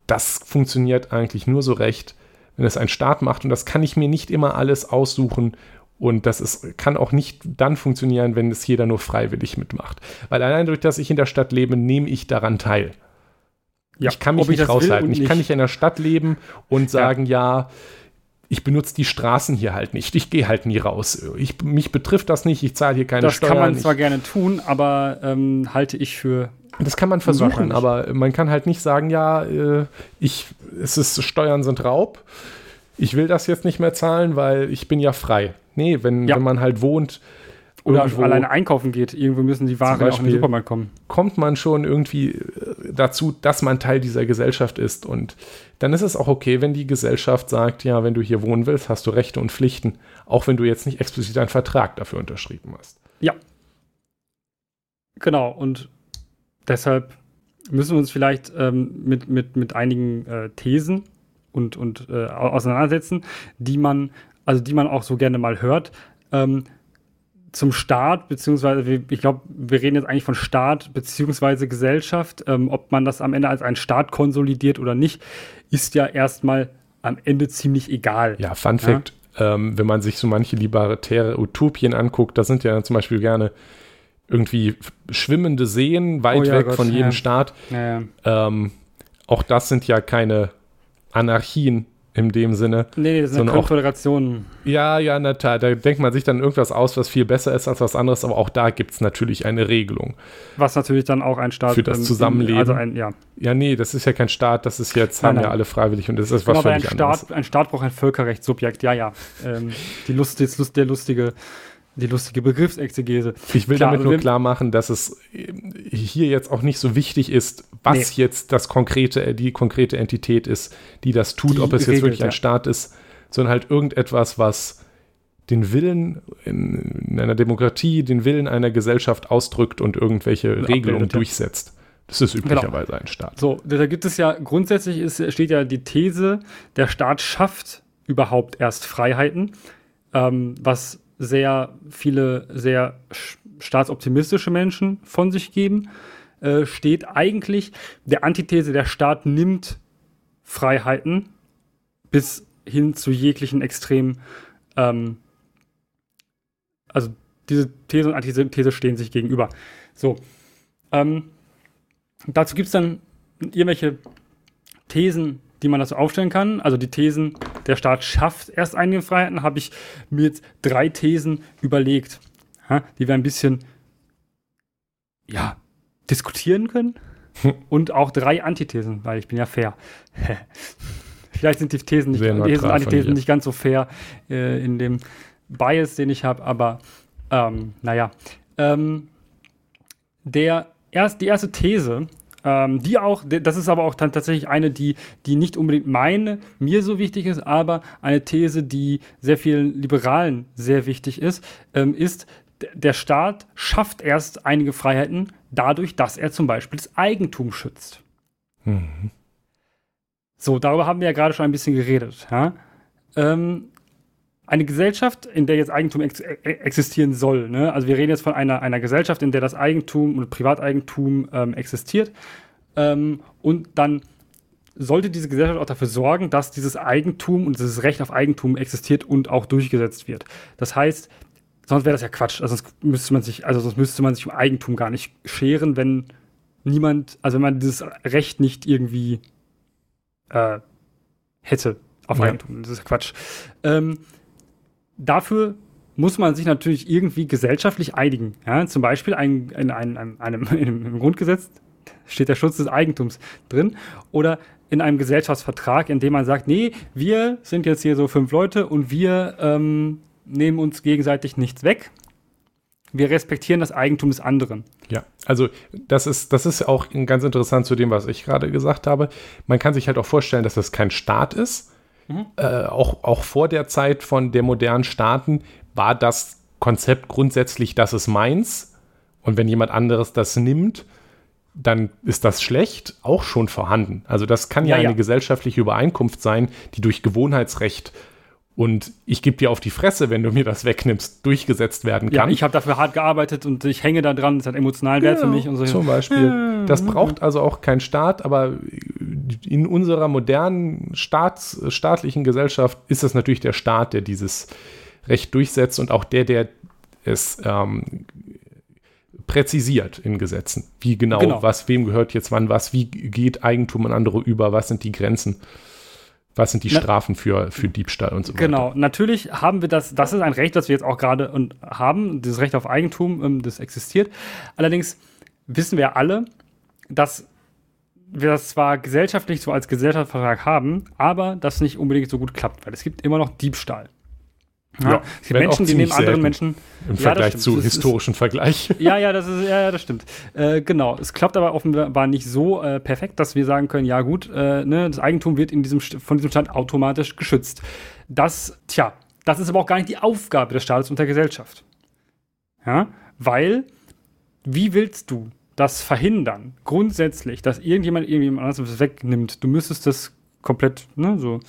das funktioniert eigentlich nur so recht, wenn es ein Staat macht und das kann ich mir nicht immer alles aussuchen und das ist, kann auch nicht dann funktionieren, wenn es jeder nur freiwillig mitmacht. Weil allein durch, dass ich in der Stadt lebe, nehme ich daran teil. Ja, ich kann mich nicht raushalten. Ich kann nicht in der Stadt leben und sagen, ja, ja ich benutze die Straßen hier halt nicht. Ich gehe halt nie raus. Ich, mich betrifft das nicht. Ich zahle hier keine das Steuern. Das kann man zwar gerne tun, aber ähm, halte ich für. Das kann man versuchen, aber man kann halt nicht sagen, ja, äh, ich, es ist, Steuern sind Raub. Ich will das jetzt nicht mehr zahlen, weil ich bin ja frei. Nee, wenn, ja. wenn man halt wohnt, oder irgendwo, alleine einkaufen geht. Irgendwo müssen die Waren auch in den Supermarkt kommen. Kommt man schon irgendwie äh, dazu, dass man Teil dieser Gesellschaft ist. Und dann ist es auch okay, wenn die Gesellschaft sagt, ja, wenn du hier wohnen willst, hast du Rechte und Pflichten, auch wenn du jetzt nicht explizit einen Vertrag dafür unterschrieben hast. Ja. Genau. Und deshalb müssen wir uns vielleicht ähm, mit, mit, mit einigen äh, Thesen und, und äh, auseinandersetzen, die man, also die man auch so gerne mal hört. Ähm, zum Staat, beziehungsweise ich glaube, wir reden jetzt eigentlich von Staat beziehungsweise Gesellschaft. Ähm, ob man das am Ende als einen Staat konsolidiert oder nicht, ist ja erstmal am Ende ziemlich egal. Ja, Fun Fact, ja? Ähm, wenn man sich so manche libertäre Utopien anguckt, da sind ja zum Beispiel gerne irgendwie schwimmende Seen weit oh, ja, weg Gott, von jedem ja. Staat. Ähm, auch das sind ja keine Anarchien, in dem Sinne. Nee, das sind Konföderationen. Ja, ja, na da denkt man sich dann irgendwas aus, was viel besser ist als was anderes, aber auch da gibt es natürlich eine Regelung. Was natürlich dann auch ein Staat für das Zusammenleben. Also ein, ja. ja, nee, das ist ja kein Staat, das ist jetzt, nein, haben nein. ja alle freiwillig und das ist genau, was völlig ein Staat, anderes. Ein Staat braucht ein Völkerrechtssubjekt, ja, ja. Ähm, die Lust, Lust, der lustige die lustige Begriffsexegese. Ich will Klar, damit nur klar machen, dass es hier jetzt auch nicht so wichtig ist, was nee. jetzt das konkrete, die konkrete Entität ist, die das tut, die ob es regelt, jetzt wirklich ein ja. Staat ist, sondern halt irgendetwas, was den Willen in, in, einer Demokratie, den Willen einer Gesellschaft ausdrückt und irgendwelche Regelungen durchsetzt. Das ist genau. üblicherweise genau. ein Staat. So, da gibt es ja grundsätzlich ist, steht ja die These, der Staat schafft überhaupt erst Freiheiten, ähm, was sehr viele sehr staatsoptimistische Menschen von sich geben, äh, steht eigentlich der Antithese, der Staat nimmt Freiheiten bis hin zu jeglichen Extremen. Ähm, also diese These und Antithese stehen sich gegenüber. So. Ähm, dazu gibt es dann irgendwelche Thesen, die man dazu aufstellen kann. Also die Thesen, der Staat schafft erst einige Freiheiten, habe ich mir jetzt drei Thesen überlegt, ja, die wir ein bisschen ja, diskutieren können. Und auch drei Antithesen, weil ich bin ja fair. Vielleicht sind die Thesen nicht, Thesen, Antithesen nicht ganz so fair äh, in dem Bias, den ich habe, aber ähm, naja. Ähm, der erst, die erste These ähm, die auch, das ist aber auch dann tatsächlich eine, die, die nicht unbedingt meine, mir so wichtig ist, aber eine These, die sehr vielen Liberalen sehr wichtig ist, ähm, ist, der Staat schafft erst einige Freiheiten dadurch, dass er zum Beispiel das Eigentum schützt. Mhm. So, darüber haben wir ja gerade schon ein bisschen geredet. Ja? Ähm, eine Gesellschaft, in der jetzt Eigentum ex e-, existieren soll. Ne? Also wir reden jetzt von einer, einer Gesellschaft, in der das Eigentum und Privateigentum ähm, existiert. Ähm, und dann sollte diese Gesellschaft auch dafür sorgen, dass dieses Eigentum und dieses Recht auf Eigentum existiert und auch durchgesetzt wird. Das heißt, sonst wäre das ja Quatsch. Also sonst müsste man sich, also sonst müsste man sich um Eigentum gar nicht scheren, wenn niemand, also wenn man dieses Recht nicht irgendwie äh, hätte auf ja. Eigentum. Das ist Quatsch. Ähm, dafür muss man sich natürlich irgendwie gesellschaftlich einigen. Ja? Zum Beispiel ein, in, ein, einem, einem, im Grundgesetz steht der Schutz des Eigentums drin. Oder in einem Gesellschaftsvertrag, in dem man sagt, nee, wir sind jetzt hier so fünf Leute und wir ähm, nehmen uns gegenseitig nichts weg. Wir respektieren das Eigentum des anderen. Ja, also das ist, das ist auch ganz interessant zu dem, was ich gerade gesagt habe. Man kann sich halt auch vorstellen, dass das kein Staat ist. Mhm. Äh, auch, auch vor der Zeit von der modernen Staaten war das Konzept grundsätzlich, das ist meins. Und wenn jemand anderes das nimmt, dann ist das schlecht auch schon vorhanden. Also das kann ja, ja eine ja. gesellschaftliche Übereinkunft sein, die durch Gewohnheitsrecht und ich gebe dir auf die Fresse, wenn du mir das wegnimmst, durchgesetzt werden kann. Ja, ich habe dafür hart gearbeitet und ich hänge da dran, das hat emotionalen Wert für mich. Und so. Zum Beispiel. Das braucht also auch kein Staat, aber in unserer modernen Staats, staatlichen Gesellschaft ist es natürlich der Staat, der dieses Recht durchsetzt und auch der, der es ähm, präzisiert in Gesetzen. Wie genau, genau, was, wem gehört jetzt wann was, wie geht Eigentum an andere über, was sind die Grenzen. Was sind die Strafen für, für Diebstahl und so weiter? Genau, natürlich haben wir das, das ist ein Recht, das wir jetzt auch gerade haben, dieses Recht auf Eigentum, ähm, das existiert. Allerdings wissen wir alle, dass wir das zwar gesellschaftlich so als Gesellschaftsvertrag haben, aber das nicht unbedingt so gut klappt, weil es gibt immer noch Diebstahl. Ja, es gibt Menschen, die nehmen anderen Menschen. Im Vergleich ja, zu historischen ist, Vergleich. Ja, ja, das ist, ja, ja das stimmt. Äh, genau. Es klappt aber offenbar nicht so äh, perfekt, dass wir sagen können, ja gut, äh, ne, das Eigentum wird in diesem, von diesem Staat automatisch geschützt. Das, tja, das ist aber auch gar nicht die Aufgabe des Staates und der Gesellschaft. Ja, weil, wie willst du das verhindern, grundsätzlich, dass irgendjemand irgendjemand anderes wegnimmt? Du müsstest das komplett, ne, so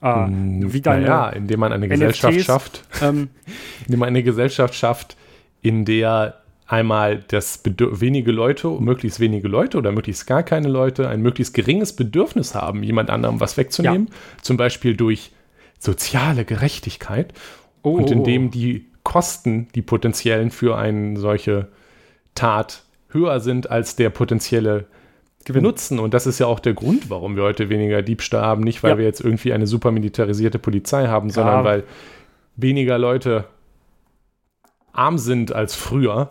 äh, wie deine naja, indem man eine Gesellschaft NFTs, schafft, ähm, indem man eine Gesellschaft schafft, in der einmal das Bedür wenige Leute, möglichst wenige Leute oder möglichst gar keine Leute ein möglichst geringes Bedürfnis haben, jemand anderem was wegzunehmen, ja. zum Beispiel durch soziale Gerechtigkeit. Oh, und indem die Kosten, die potenziellen für eine solche Tat höher sind als der potenzielle benutzen. Und das ist ja auch der Grund, warum wir heute weniger Diebstahl haben. Nicht, weil ja. wir jetzt irgendwie eine super militarisierte Polizei haben, ja. sondern weil weniger Leute arm sind als früher.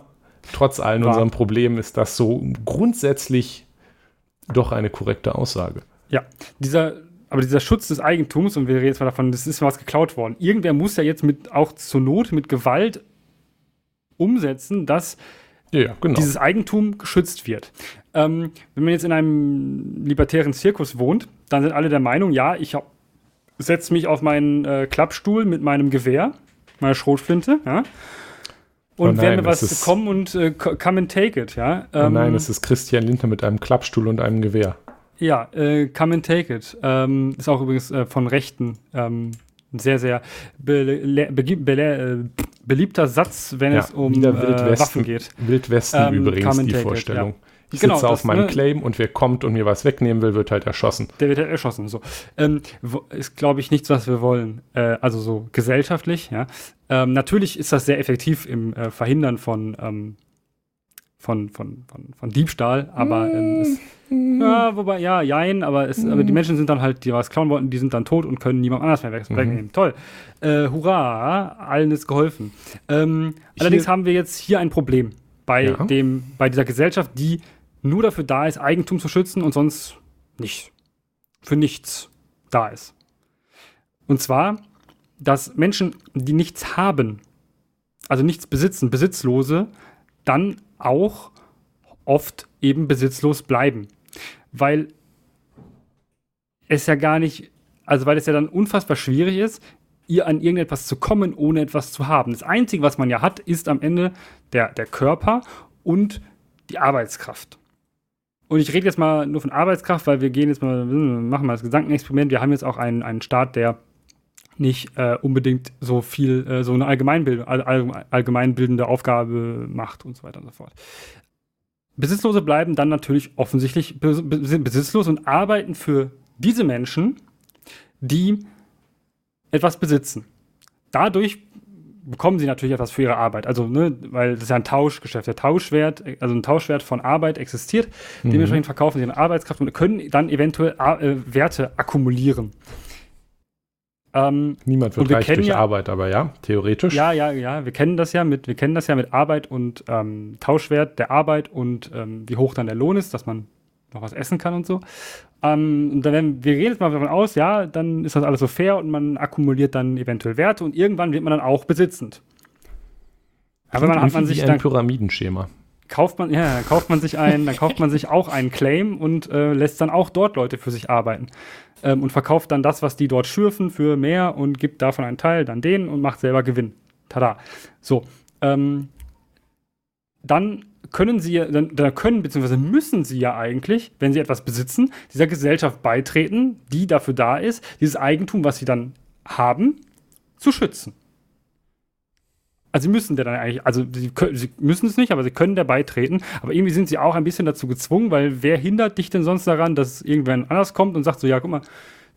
Trotz allen ja. unseren Problemen ist das so grundsätzlich doch eine korrekte Aussage. Ja, dieser, aber dieser Schutz des Eigentums, und wir reden jetzt mal davon, das ist was geklaut worden. Irgendwer muss ja jetzt mit auch zur Not mit Gewalt umsetzen, dass ja, genau. dieses Eigentum geschützt wird. Ähm, wenn man jetzt in einem libertären Zirkus wohnt, dann sind alle der Meinung, ja, ich setze mich auf meinen äh, Klappstuhl mit meinem Gewehr, meiner Schrotflinte, ja, und oh nein, werde mir was kommen und äh, come and take it, ja. Ähm, oh nein, ähm, es ist Christian Lindner mit einem Klappstuhl und einem Gewehr. Ja, äh, come and take it. Ähm, ist auch übrigens äh, von Rechten ähm, ein sehr, sehr be be be äh, beliebter Satz, wenn ja, es um äh, Waffen geht. Wildwesten ähm, übrigens, die Vorstellung. Ja. Ich genau, sitze auf meinem ne, Claim und wer kommt und mir was wegnehmen will, wird halt erschossen. Der wird halt erschossen. So. Ähm, ist, glaube ich, nichts, was wir wollen. Äh, also so gesellschaftlich, ja. Ähm, natürlich ist das sehr effektiv im äh, Verhindern von, ähm, von, von, von, von Diebstahl, aber ähm, es, ja, wobei, ja, jein, aber, es, aber die Menschen sind dann halt, die was klauen wollten, die sind dann tot und können niemand anders mehr mhm. wegnehmen. Mhm. Toll. Äh, hurra, allen ist geholfen. Ähm, allerdings haben wir jetzt hier ein Problem bei, ja. dem, bei dieser Gesellschaft, die nur dafür da ist, Eigentum zu schützen und sonst nicht. Für nichts da ist. Und zwar, dass Menschen, die nichts haben, also nichts besitzen, Besitzlose, dann auch oft eben besitzlos bleiben. Weil es ja gar nicht, also weil es ja dann unfassbar schwierig ist, ihr an irgendetwas zu kommen, ohne etwas zu haben. Das Einzige, was man ja hat, ist am Ende der, der Körper und die Arbeitskraft. und ich rede jetzt mal nur von Arbeitskraft, weil wir gehen jetzt mal, machen mal das Gedankenexperiment. Wir haben jetzt auch einen, einen Staat, der nicht äh, unbedingt so viel, äh, so eine allgemeinbild all, allgemeinbildende Aufgabe macht und so weiter und so fort. Besitzlose bleiben dann natürlich offensichtlich besitzlos und arbeiten für diese Menschen, die etwas besitzen. Dadurch bekommen sie natürlich etwas für ihre Arbeit. Also, ne, weil das ist ja ein Tauschgeschäft. Der Tauschwert, also ein Tauschwert von Arbeit existiert. Mhm. Dementsprechend verkaufen sie eine Arbeitskraft und können dann eventuell äh, Werte akkumulieren. Ähm, Niemand wird reich durch ja, Arbeit, aber ja, theoretisch. Ja, ja, ja. Wir kennen das ja mit, wir kennen das ja mit Arbeit und ähm, Tauschwert der Arbeit und ähm, wie hoch dann der Lohn ist, dass man noch was essen kann und so. Ähm, und dann, wir gehen jetzt mal davon aus, ja, dann ist das alles so fair und man akkumuliert dann eventuell Werte und irgendwann wird man dann auch besitzend. Aber dann hat man sich ein dann, Pyramidenschema. Kauft man, ja, dann kauft man sich ein, dann kauft man sich auch einen Claim und äh, lässt dann auch dort Leute für sich arbeiten. Ähm, und verkauft dann das, was die dort schürfen, für mehr und gibt davon einen Teil dann denen und macht selber Gewinn. Tada. So. Ähm, dann können sie, dann, dann können bzw. müssen sie ja eigentlich, wenn sie etwas besitzen, dieser Gesellschaft beitreten, die dafür da ist, dieses Eigentum, was sie dann haben, zu schützen. Also sie müssen der dann eigentlich, also sie, sie, müssen es nicht, aber sie können der beitreten. Aber irgendwie sind sie auch ein bisschen dazu gezwungen, weil wer hindert dich denn sonst daran, dass irgendwer anders kommt und sagt so, ja, guck mal,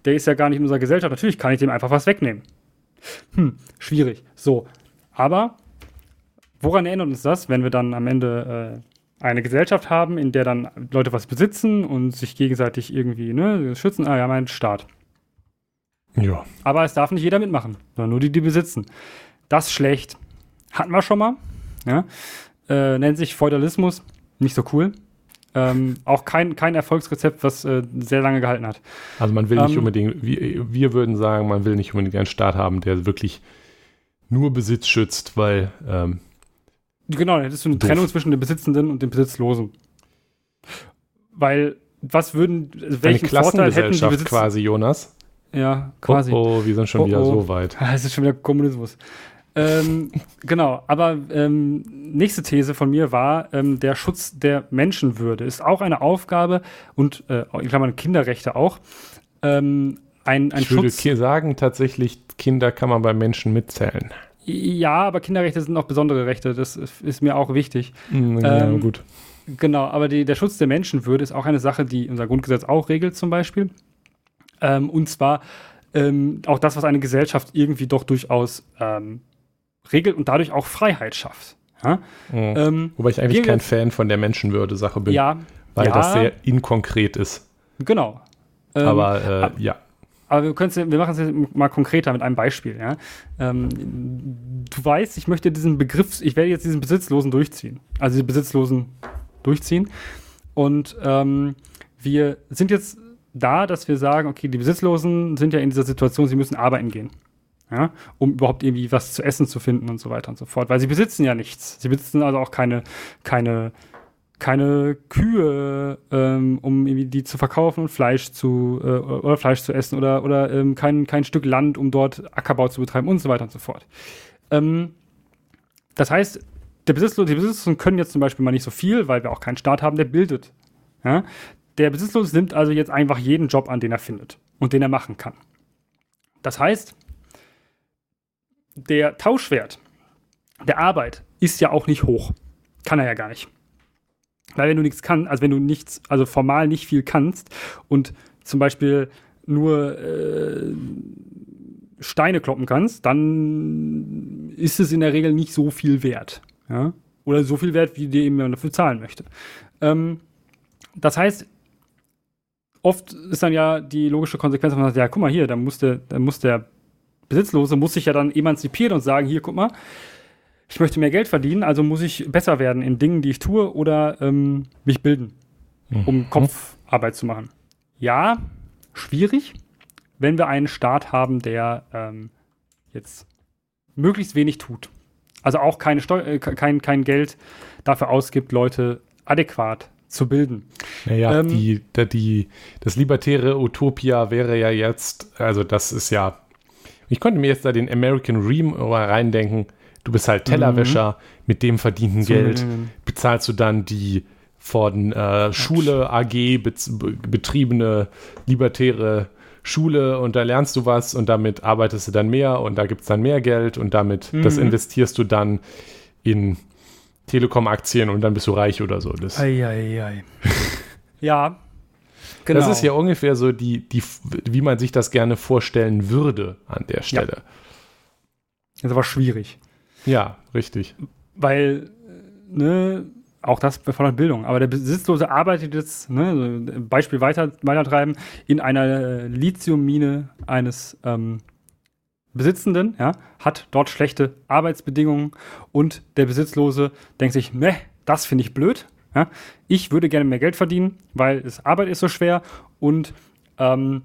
der ist ja gar nicht in unserer Gesellschaft, natürlich kann ich dem einfach was wegnehmen. Hm, schwierig. So, aber woran erinnert uns das, wenn wir dann am Ende äh, eine Gesellschaft haben, in der dann Leute was besitzen und sich gegenseitig irgendwie ne, schützen? Ah ja, mein Staat. Ja. Aber es darf nicht jeder mitmachen, sondern nur die, die besitzen. Das ist schlecht. Hatten wir schon mal. Ja. Äh, nennt sich Feudalismus. Nicht so cool. Ähm, auch kein, kein Erfolgsrezept, was äh, sehr lange gehalten hat. Also man will nicht ähm, unbedingt, wir, wir würden sagen, man will nicht unbedingt einen Staat haben, der wirklich nur Besitz schützt, weil ähm, Genau, dann hättest du eine Doof. Trennung zwischen dem Besitzenden und dem Besitzlosen. Weil, was würden, welchen Vorteil hätten die Besitz quasi, Jonas? Ja, quasi. Oh, oh wir sind schon oh, wieder oh. so weit. Es ist schon wieder Kommunismus. Ähm, genau, aber ähm, nächste These von mir war, ähm, der Schutz der Menschenwürde ist auch eine Aufgabe und, äh, ich glaube, Kinderrechte auch. Ähm, ein, ein ich Schutz. würde sagen, tatsächlich, Kinder kann man bei Menschen mitzählen. Ja, aber Kinderrechte sind auch besondere Rechte. Das ist mir auch wichtig. Mhm, ja, ähm, gut. Genau, aber die, der Schutz der Menschenwürde ist auch eine Sache, die unser Grundgesetz auch regelt, zum Beispiel. Ähm, und zwar ähm, auch das, was eine Gesellschaft irgendwie doch durchaus ähm, regelt und dadurch auch Freiheit schafft. Ja? Mhm. Wobei ich eigentlich kein Fan von der Menschenwürde-Sache bin. Ja. Weil ja, das sehr inkonkret ist. Genau. aber äh, ja. Aber wir, wir machen es jetzt mal konkreter mit einem Beispiel. Ja? Ähm, du weißt, ich möchte diesen Begriff, ich werde jetzt diesen Besitzlosen durchziehen. Also die Besitzlosen durchziehen. Und ähm, wir sind jetzt da, dass wir sagen, okay, die Besitzlosen sind ja in dieser Situation, sie müssen arbeiten gehen. Ja, um überhaupt irgendwie was zu essen zu finden und so weiter und so fort. Weil sie besitzen ja nichts. Sie besitzen also auch keine, keine keine Kühe, ähm, um irgendwie die zu verkaufen und Fleisch zu äh, oder Fleisch zu essen oder, oder ähm, kein, kein Stück Land, um dort Ackerbau zu betreiben und so weiter und so fort. Ähm, das heißt, der Besitzlose, die Besitzlosen können jetzt zum Beispiel mal nicht so viel, weil wir auch keinen Staat haben, der bildet. Ja? Der Besitzlose nimmt also jetzt einfach jeden Job an, den er findet und den er machen kann. Das heißt, der Tauschwert der Arbeit ist ja auch nicht hoch. Kann er ja gar nicht. Weil wenn du nichts kannst, also wenn du nichts, also formal nicht viel kannst und zum Beispiel nur äh, Steine kloppen kannst, dann ist es in der Regel nicht so viel wert. Ja? Oder so viel wert, wie dir eben dafür zahlen möchte. Ähm, das heißt, oft ist dann ja die logische Konsequenz, dass man sagt, ja, guck mal hier, da muss der, da muss der Besitzlose muss sich ja dann emanzipieren und sagen, hier, guck mal, ich möchte mehr Geld verdienen, also muss ich besser werden in Dingen, die ich tue oder ähm, mich bilden, um mhm. Kopfarbeit zu machen. Ja, schwierig, wenn wir einen Staat haben, der ähm, jetzt möglichst wenig tut. Also auch keine Steu äh, kein, kein Geld dafür ausgibt, Leute adäquat zu bilden. Naja, ähm, die, die, das libertäre Utopia wäre ja jetzt, also das ist ja, ich konnte mir jetzt da den American Dream reindenken, Du bist halt Tellerwäscher, mhm. mit dem verdienten Geld bezahlst du dann die von äh, Schule, AG, betriebene, libertäre Schule und da lernst du was und damit arbeitest du dann mehr und da gibt es dann mehr Geld und damit, mhm. das investierst du dann in Telekom-Aktien und dann bist du reich oder so. Das, ei, ei, ei. ja, genau. Das ist ja ungefähr so die, die, wie man sich das gerne vorstellen würde an der Stelle. Ja. Das war schwierig. Ja, richtig. Weil, ne, auch das befördert Bildung. Aber der Besitzlose arbeitet jetzt, ne, Beispiel weiter, weitertreiben, in einer Lithiummine eines ähm, Besitzenden, ja, hat dort schlechte Arbeitsbedingungen und der Besitzlose denkt sich, ne, das finde ich blöd. Ja. Ich würde gerne mehr Geld verdienen, weil es Arbeit ist so schwer und ähm,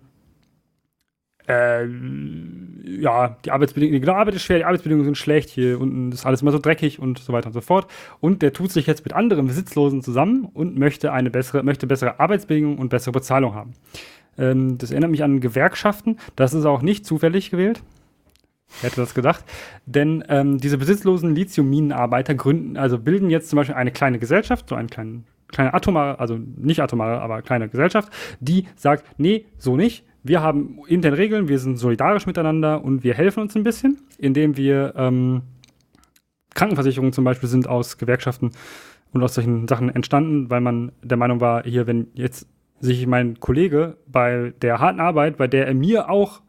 äh, ja, die Arbeitsbedingungen, die Arbeit ist schwer, die Arbeitsbedingungen sind schlecht, hier unten ist alles immer so dreckig und so weiter und so fort. Und der tut sich jetzt mit anderen Besitzlosen zusammen und möchte eine bessere, möchte bessere Arbeitsbedingungen und bessere Bezahlung haben. Ähm, das erinnert mich an Gewerkschaften. Das ist auch nicht zufällig gewählt. Hätte das gedacht? Denn ähm, diese besitzlosen Lithium-Minenarbeiter gründen, also bilden jetzt zum Beispiel eine kleine Gesellschaft, so einen kleinen, kleine atomare, also nicht atomare, aber kleine Gesellschaft, die sagt, nee, so nicht wir haben interne Regeln, wir sind solidarisch miteinander und wir helfen uns ein bisschen, indem wir ähm, Krankenversicherungen zum Beispiel sind aus Gewerkschaften und aus solchen Sachen entstanden, weil man der Meinung war, hier, wenn jetzt sich mein Kollege bei der harten Arbeit, bei der er mir auch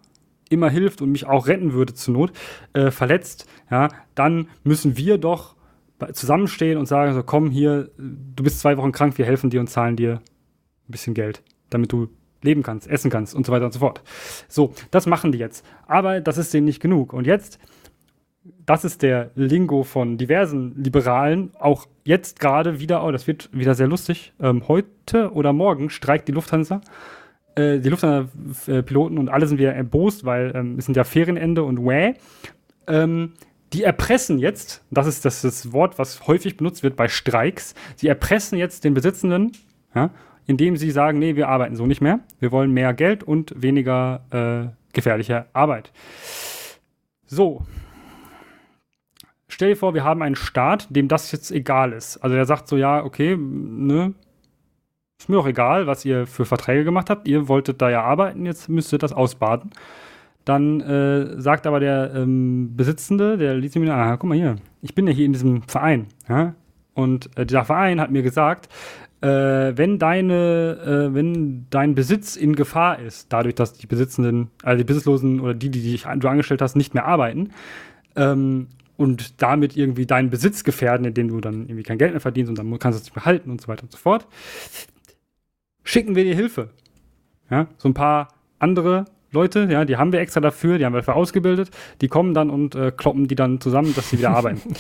immer hilft und mich auch retten würde zur Not, äh, verletzt, ja, dann müssen wir doch zusammenstehen und sagen, so komm hier, du bist zwei Wochen krank, wir helfen dir und zahlen dir ein bisschen Geld, damit du leben kannst, essen kannst und so weiter und so fort. So, das machen die jetzt. Aber das ist denen nicht genug. Und jetzt, das ist der Lingo von diversen Liberalen, auch jetzt gerade wieder, oh, das wird wieder sehr lustig, ähm, heute oder morgen streikt die Lufthansa. Äh, die Lufthansa-Piloten und alle sind wieder erbost, weil ähm, es sind ja Ferienende und wäh. Ähm, die erpressen jetzt, das ist das, das Wort, was häufig benutzt wird bei Streiks, sie erpressen jetzt den Besitzenden ja, indem sie sagen, nee, wir arbeiten so nicht mehr. Wir wollen mehr Geld und weniger äh, gefährliche Arbeit. So. Stell dir vor, wir haben einen Staat, dem das jetzt egal ist. Also der sagt so, ja, okay, ne, ist mir auch egal, was ihr für Verträge gemacht habt. Ihr wolltet da ja arbeiten, jetzt müsst ihr das ausbaden. Dann äh, sagt aber der ähm, Besitzende, der Lithium, ah, guck mal hier, ich bin ja hier in diesem Verein. Ja? Und äh, dieser Verein hat mir gesagt, äh, wenn deine, äh, wenn dein Besitz in Gefahr ist, dadurch, dass die Besitzenden, also die Besitzlosen oder die, die dich, du angestellt hast, nicht mehr arbeiten, ähm, und damit irgendwie deinen Besitz gefährden, indem du dann irgendwie kein Geld mehr verdienst und dann kannst du es nicht behalten und so weiter und so fort, schicken wir dir Hilfe. Ja, so ein paar andere Leute, ja, die haben wir extra dafür, die haben wir dafür ausgebildet, die kommen dann und äh, kloppen die dann zusammen, dass sie wieder arbeiten.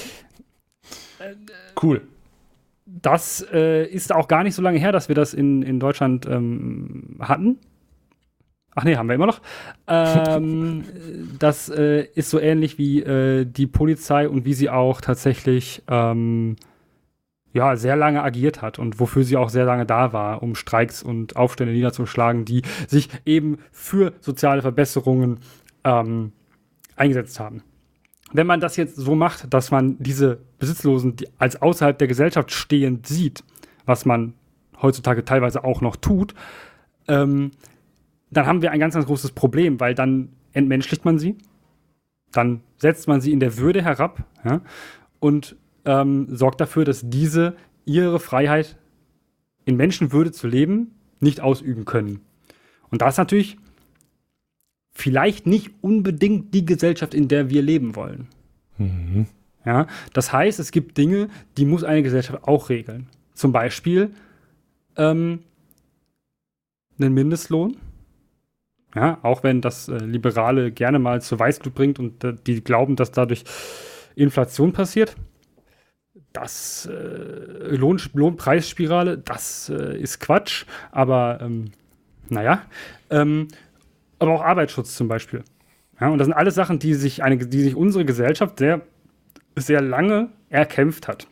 cool das äh, ist auch gar nicht so lange her, dass wir das in, in Deutschland ähm, hatten. Ach nee, haben wir immer noch. Ähm, das äh, ist so ähnlich wie äh, die Polizei und wie sie auch tatsächlich ähm, ja, sehr lange agiert hat und wofür sie auch sehr lange da war, um Streiks und Aufstände niederzuschlagen, die sich eben für soziale Verbesserungen ähm, eingesetzt haben. Wenn man das jetzt so macht, dass man diese Besitzlosen die als außerhalb der Gesellschaft stehend sieht, was man heutzutage teilweise auch noch tut, ähm, dann haben wir ein ganz, ganz großes Problem, weil dann entmenschlicht man sie, dann setzt man sie in der Würde herab ja, und ähm, sorgt dafür, dass diese ihre Freiheit in Menschenwürde zu leben nicht ausüben können. Und das ist natürlich vielleicht nicht unbedingt die Gesellschaft, in der wir leben wollen. Mhm. Ja, das heißt, es gibt Dinge, die muss eine Gesellschaft auch regeln. Zum Beispiel ähm, einen Mindestlohn. Ja, auch wenn das äh, Liberale gerne mal zur Weißglut bringt und äh, die glauben, dass dadurch Inflation passiert. Das äh, Lohn, Lohnpreisspirale, das äh, ist Quatsch, aber ähm, naja. Ähm, aber auch Arbeitsschutz zum Beispiel. Ja, und das sind alles Sachen, die sich, eine, die sich unsere Gesellschaft sehr, sehr lange erkämpft hat.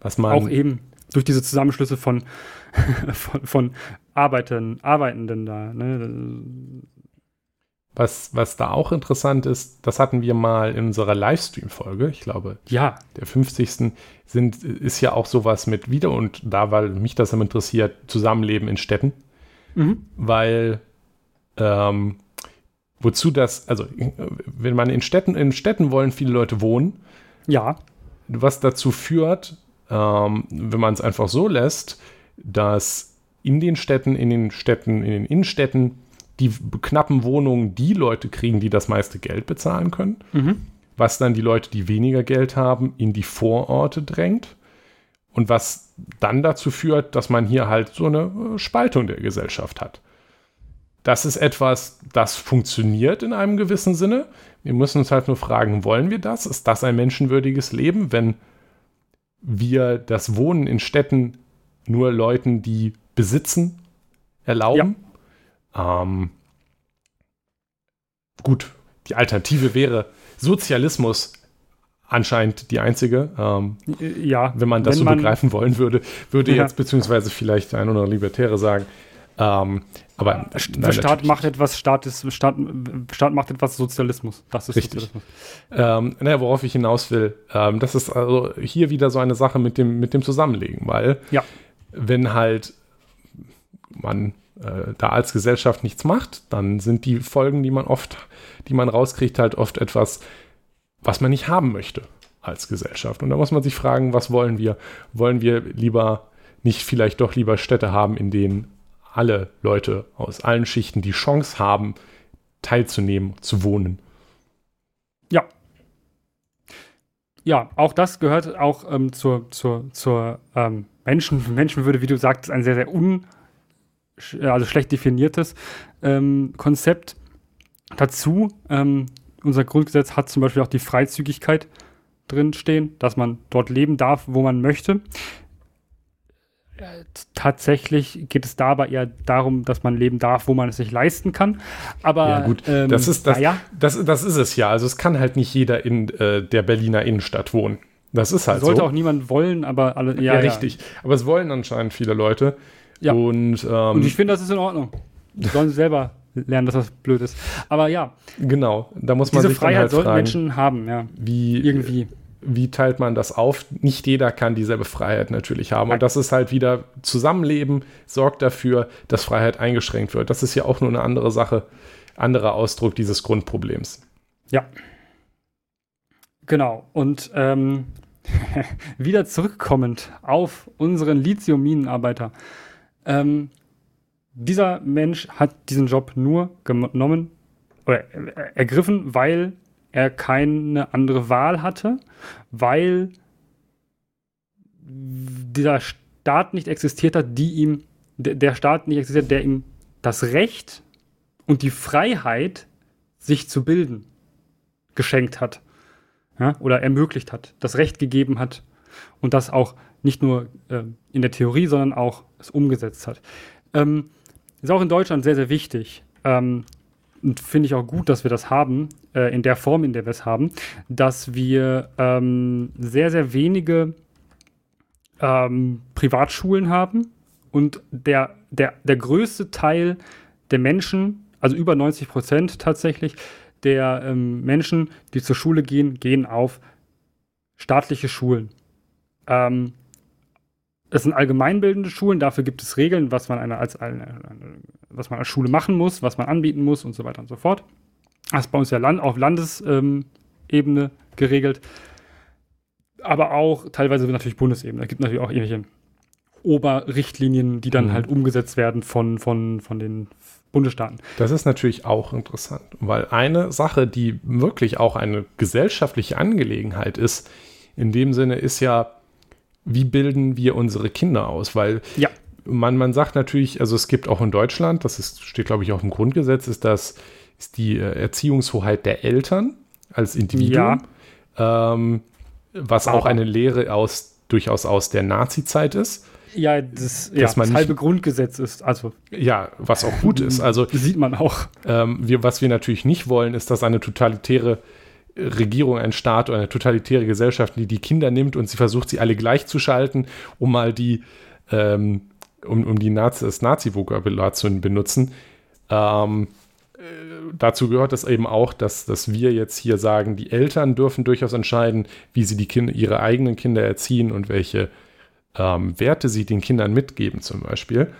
Was man auch eben durch diese Zusammenschlüsse von, von, von Arbeitern, Arbeitenden da. Ne? Was, was da auch interessant ist, das hatten wir mal in unserer Livestream-Folge, ich glaube, ja. der 50. Sind, ist ja auch sowas mit wieder und da, weil mich das immer interessiert, Zusammenleben in Städten. Mhm. Weil ähm, wozu das, also wenn man in Städten, in Städten wollen viele Leute wohnen. Ja. Was dazu führt, ähm, wenn man es einfach so lässt, dass in den Städten, in den Städten, in den Innenstädten die knappen Wohnungen die Leute kriegen, die das meiste Geld bezahlen können. Mhm. Was dann die Leute, die weniger Geld haben, in die Vororte drängt. Und was dann dazu führt, dass man hier halt so eine äh, Spaltung der Gesellschaft hat. Das ist etwas, das funktioniert in einem gewissen Sinne. Wir müssen uns halt nur fragen, wollen wir das? Ist das ein menschenwürdiges Leben, wenn wir das Wohnen in Städten nur Leuten, die besitzen, erlauben? Ja. Ähm, gut, die Alternative wäre Sozialismus anscheinend die einzige. Ähm, ja. Wenn man das wenn so man, begreifen wollen würde, würde ja. jetzt beziehungsweise vielleicht ein oder Libertäre sagen. Ähm, aber nein, Staat macht etwas, Staat, ist, Staat, Staat macht etwas Sozialismus. Das ist Richtig. Sozialismus. Ähm, naja, worauf ich hinaus will, ähm, das ist also hier wieder so eine Sache mit dem, mit dem Zusammenlegen, weil ja. wenn halt man äh, da als Gesellschaft nichts macht, dann sind die Folgen, die man oft, die man rauskriegt, halt oft etwas, was man nicht haben möchte als Gesellschaft. Und da muss man sich fragen, was wollen wir? Wollen wir lieber nicht vielleicht doch lieber Städte haben, in denen alle Leute aus allen Schichten die Chance haben, teilzunehmen, zu wohnen? Ja. Ja, auch das gehört auch ähm, zur, zur, zur ähm, Menschen, Menschenwürde, wie du sagst, ein sehr, sehr un also schlecht definiertes ähm, Konzept. Dazu, ähm, unser Grundgesetz hat zum Beispiel auch die Freizügigkeit drinstehen, dass man dort leben darf, wo man möchte. Äh, tatsächlich geht es dabei eher darum, dass man leben darf, wo man es sich leisten kann. Aber ja, gut, ähm, das, ist, das, ja. das, das ist es ja. Also es kann halt nicht jeder in äh, der Berliner Innenstadt wohnen. Das ist halt Sollte so. auch niemand wollen, aber alle. Ja, ja richtig. Aber es wollen anscheinend viele Leute. Ja. Und, ähm, und ich finde, das ist in Ordnung. Die sollen selber lernen, dass das blöd ist. Aber ja. Genau, da muss man Diese sich Freiheit halt sollten fragen, Menschen haben, ja. Wie, irgendwie. Wie teilt man das auf? Nicht jeder kann dieselbe Freiheit natürlich haben. Und das ist halt wieder Zusammenleben, sorgt dafür, dass Freiheit eingeschränkt wird. Das ist ja auch nur eine andere Sache, anderer Ausdruck dieses Grundproblems. Ja. Genau. Und ähm, wieder zurückkommend auf unseren Lithium-Minenarbeiter. Ähm, dieser Mensch hat diesen Job nur genommen oder ergriffen, weil er keine andere Wahl hatte, weil dieser Staat nicht existiert hat, die ihm, der Staat nicht existiert, der ihm das Recht und die Freiheit, sich zu bilden, geschenkt hat. Ja, oder ermöglicht hat, das Recht gegeben hat und das auch nicht nur äh, in der Theorie, sondern auch es umgesetzt hat. Ähm, ist auch in Deutschland sehr, sehr wichtig. Ähm, und finde ich auch gut, dass wir das haben, äh, in der Form, in der wir es haben, dass wir ähm, sehr, sehr wenige ähm, Privatschulen haben und der, der, der größte Teil der Menschen, also über 90 Prozent tatsächlich, der ähm, Menschen, die zur Schule gehen, gehen auf staatliche Schulen. Ähm, es sind allgemeinbildende Schulen, dafür gibt es Regeln, was man, eine, als, eine, was man als Schule machen muss, was man anbieten muss und so weiter und so fort. Das ist bei uns ja Land, auf Landesebene geregelt. Aber auch teilweise natürlich Bundesebene. Da gibt es natürlich auch irgendwelche Oberrichtlinien, die dann mhm. halt umgesetzt werden von, von, von den Bundesstaaten. Das ist natürlich auch interessant, weil eine Sache, die wirklich auch eine gesellschaftliche Angelegenheit ist, in dem Sinne ist ja, wie bilden wir unsere Kinder aus? Weil ja. man, man sagt natürlich, also es gibt auch in Deutschland, das ist, steht glaube ich auch im Grundgesetz, ist das ist die äh, Erziehungshoheit der Eltern als Individuum, ja. ähm, was auch eine Lehre aus durchaus aus der Nazi-Zeit ist. Ja, das, ja, das nicht, halbe Grundgesetz ist. Also, ja, was auch gut ist. Also sieht man auch. Ähm, wir, was wir natürlich nicht wollen, ist, dass eine totalitäre Regierung, ein Staat oder eine totalitäre Gesellschaft, die die Kinder nimmt und sie versucht, sie alle gleichzuschalten, um mal die, ähm, um, um die Nazi, das Nazi-Vokabular zu benutzen. Ähm, dazu gehört es eben auch, dass, dass wir jetzt hier sagen, die Eltern dürfen durchaus entscheiden, wie sie die Kinder, ihre eigenen Kinder erziehen und welche ähm, Werte sie den Kindern mitgeben, zum Beispiel.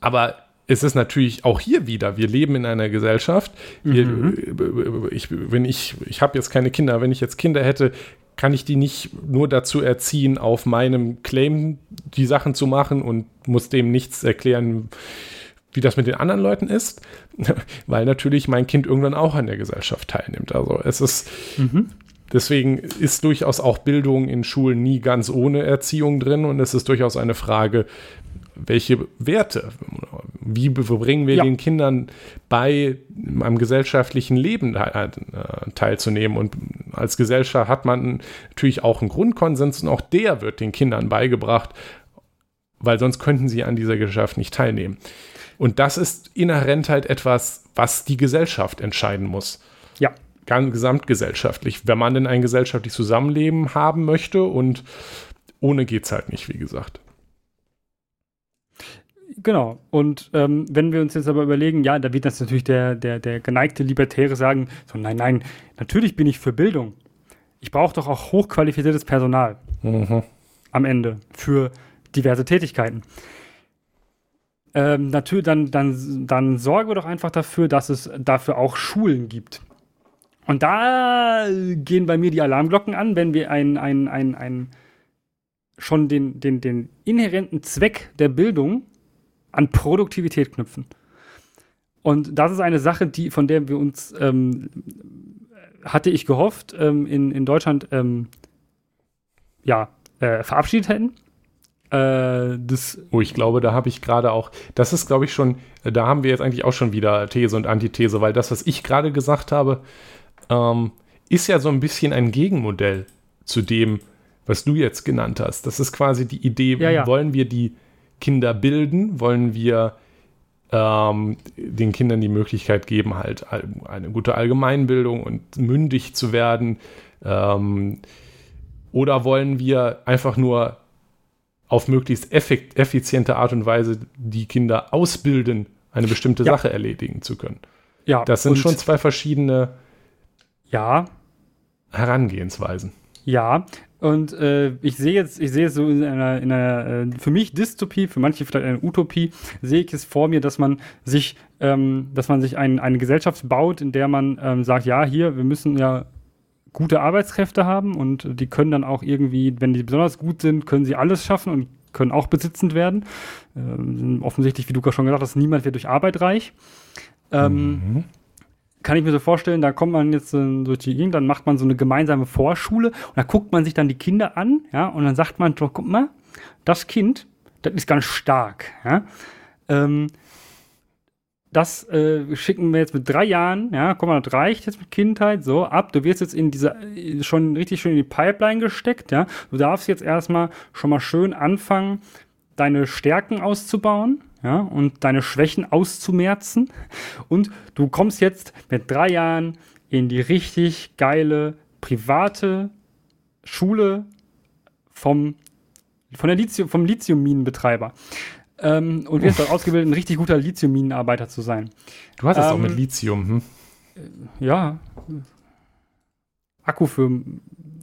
Aber es ist natürlich auch hier wieder, wir leben in einer Gesellschaft. Wir, mhm. ich, wenn ich, ich habe jetzt keine Kinder, wenn ich jetzt Kinder hätte, kann ich die nicht nur dazu erziehen, auf meinem Claim die Sachen zu machen und muss dem nichts erklären, wie das mit den anderen Leuten ist, weil natürlich mein Kind irgendwann auch an der Gesellschaft teilnimmt. Also es ist, mhm. deswegen ist durchaus auch Bildung in Schulen nie ganz ohne Erziehung drin und es ist durchaus eine Frage, welche Werte, wie bringen wir ja. den Kindern bei, am gesellschaftlichen Leben äh, teilzunehmen. Und als Gesellschaft hat man natürlich auch einen Grundkonsens und auch der wird den Kindern beigebracht, weil sonst könnten sie an dieser Gesellschaft nicht teilnehmen. Und das ist inhärent halt etwas, was die Gesellschaft entscheiden muss. Ja. Ganz gesamtgesellschaftlich. Wenn man denn ein gesellschaftliches Zusammenleben haben möchte und ohne geht es halt nicht, wie gesagt. Genau. Und ähm, wenn wir uns jetzt aber überlegen, ja, da wird das natürlich der, der, der geneigte Libertäre sagen, so nein, nein, natürlich bin ich für Bildung. Ich brauche doch auch hochqualifiziertes Personal mhm. am Ende für diverse Tätigkeiten. Ähm, natürlich, dann, dann, dann sorgen wir doch einfach dafür, dass es dafür auch Schulen gibt. Und da gehen bei mir die Alarmglocken an, wenn wir ein, ein, ein, ein schon den, den, den inhärenten Zweck der Bildung an Produktivität knüpfen. Und das ist eine Sache, die, von der wir uns, ähm, hatte ich gehofft, ähm, in, in Deutschland ähm, ja, äh, verabschiedet hätten. Äh, das oh, ich glaube, da habe ich gerade auch, das ist, glaube ich, schon, da haben wir jetzt eigentlich auch schon wieder These und Antithese, weil das, was ich gerade gesagt habe, ähm, ist ja so ein bisschen ein Gegenmodell zu dem, was du jetzt genannt hast. Das ist quasi die Idee, ja, ja. wollen wir die Kinder bilden? Wollen wir ähm, den Kindern die Möglichkeit geben, halt eine gute Allgemeinbildung und mündig zu werden? Ähm, oder wollen wir einfach nur auf möglichst effiziente Art und Weise die Kinder ausbilden, eine bestimmte ja. Sache erledigen zu können? Ja, das sind schon zwei verschiedene ja. Herangehensweisen. Ja, und äh, ich sehe jetzt, ich sehe es so in einer, in einer äh, für mich Dystopie, für manche vielleicht eine Utopie, sehe ich es vor mir, dass man sich, ähm, dass man sich ein, eine Gesellschaft baut, in der man ähm, sagt, ja, hier, wir müssen ja gute Arbeitskräfte haben und die können dann auch irgendwie, wenn die besonders gut sind, können sie alles schaffen und können auch besitzend werden. Ähm, offensichtlich, wie du schon gesagt hast, niemand wird durch Arbeit reich. Ähm, mhm kann ich mir so vorstellen, da kommt man jetzt durch die Gegend, dann macht man so eine gemeinsame Vorschule und da guckt man sich dann die Kinder an, ja, und dann sagt man, doch, guck mal, das Kind, das ist ganz stark, ja. Ähm, das äh, schicken wir jetzt mit drei Jahren, ja, guck mal, das reicht jetzt mit Kindheit, so, ab, du wirst jetzt in diese, schon richtig schön in die Pipeline gesteckt, ja, du darfst jetzt erstmal schon mal schön anfangen, deine Stärken auszubauen, ja, und deine Schwächen auszumerzen. Und du kommst jetzt mit drei Jahren in die richtig geile private Schule vom, von der Lithium, vom Lithiumminenbetreiber. Ähm, und wirst dort ausgebildet, ein richtig guter Lithiumminenarbeiter zu sein. Du hast es ähm, auch mit Lithium, hm? Ja. Akku für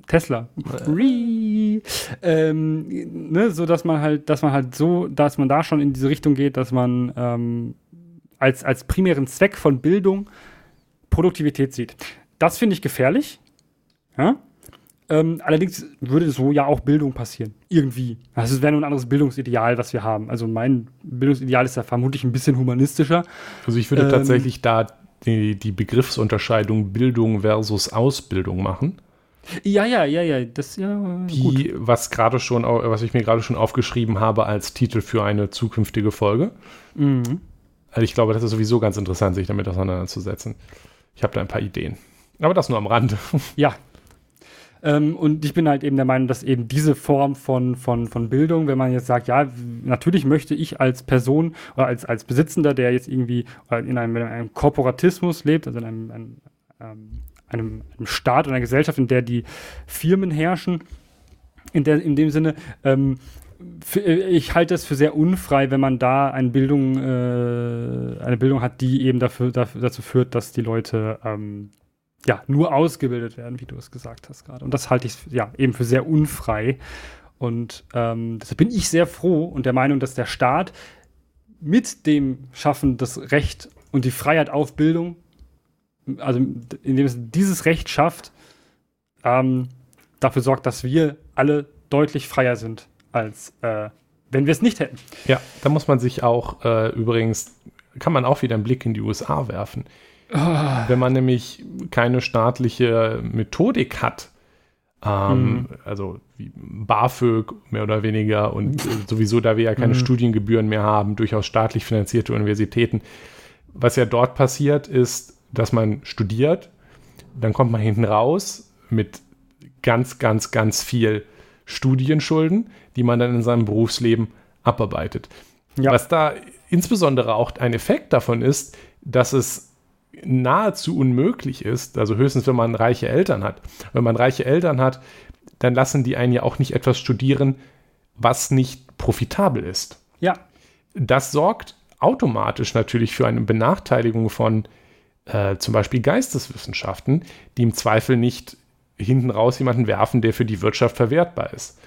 Tesla. Äh. Ähm, ne, so dass man halt, dass man halt so, dass man da schon in diese Richtung geht, dass man ähm, als, als primären Zweck von Bildung Produktivität sieht. Das finde ich gefährlich. Ja? Ähm, allerdings würde so ja auch Bildung passieren. Irgendwie. Also es wäre nur ein anderes Bildungsideal, was wir haben. Also mein Bildungsideal ist ja vermutlich ein bisschen humanistischer. Also ich würde ähm, tatsächlich da die, die Begriffsunterscheidung Bildung versus Ausbildung machen. Ja, ja, ja, ja, das ja. Die, gut. was gerade schon, was ich mir gerade schon aufgeschrieben habe als Titel für eine zukünftige Folge. Mhm. Also ich glaube, das ist sowieso ganz interessant, sich damit auseinanderzusetzen. Ich habe da ein paar Ideen. Aber das nur am Rande. Ja. Ähm, und ich bin halt eben der Meinung, dass eben diese Form von, von, von Bildung, wenn man jetzt sagt, ja, natürlich möchte ich als Person oder als, als Besitzender, der jetzt irgendwie in einem, in einem Korporatismus lebt, also in einem, einem ähm, einem, einem Staat einer Gesellschaft, in der die Firmen herrschen, in, der, in dem Sinne, ähm, ich halte es für sehr unfrei, wenn man da eine Bildung, äh, eine Bildung hat, die eben dafür, dafür, dazu führt, dass die Leute ähm, ja nur ausgebildet werden, wie du es gesagt hast gerade. Und das halte ich ja eben für sehr unfrei. Und ähm, deshalb bin ich sehr froh und der Meinung, dass der Staat mit dem Schaffen das Recht und die Freiheit auf Bildung, also indem es dieses Recht schafft, ähm, dafür sorgt, dass wir alle deutlich freier sind, als äh, wenn wir es nicht hätten. Ja, da muss man sich auch äh, übrigens, kann man auch wieder einen Blick in die USA werfen. Oh. Wenn man nämlich keine staatliche Methodik hat, ähm, mhm. also wie BAföG mehr oder weniger und äh, sowieso, da wir ja keine mhm. Studiengebühren mehr haben, durchaus staatlich finanzierte Universitäten. Was ja dort passiert, ist, dass man studiert, dann kommt man hinten raus mit ganz, ganz, ganz viel Studienschulden, die man dann in seinem Berufsleben abarbeitet. Ja. Was da insbesondere auch ein Effekt davon ist, dass es nahezu unmöglich ist, also höchstens, wenn man reiche Eltern hat. Wenn man reiche Eltern hat, dann lassen die einen ja auch nicht etwas studieren, was nicht profitabel ist. Ja. Das sorgt automatisch natürlich für eine Benachteiligung von äh, zum Beispiel Geisteswissenschaften, die im Zweifel nicht hinten raus jemanden werfen, der für die Wirtschaft verwertbar ist.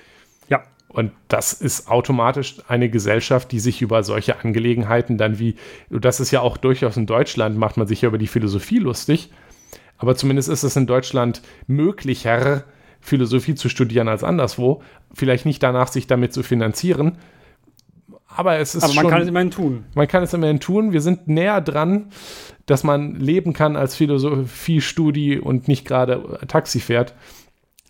Ja. Und das ist automatisch eine Gesellschaft, die sich über solche Angelegenheiten dann wie, das ist ja auch durchaus in Deutschland, macht man sich ja über die Philosophie lustig, aber zumindest ist es in Deutschland möglicher, Philosophie zu studieren als anderswo. Vielleicht nicht danach, sich damit zu finanzieren. Aber es ist Aber man schon, kann es immerhin tun. Man kann es immerhin tun. Wir sind näher dran, dass man leben kann als Philosophiestudie und nicht gerade Taxi fährt.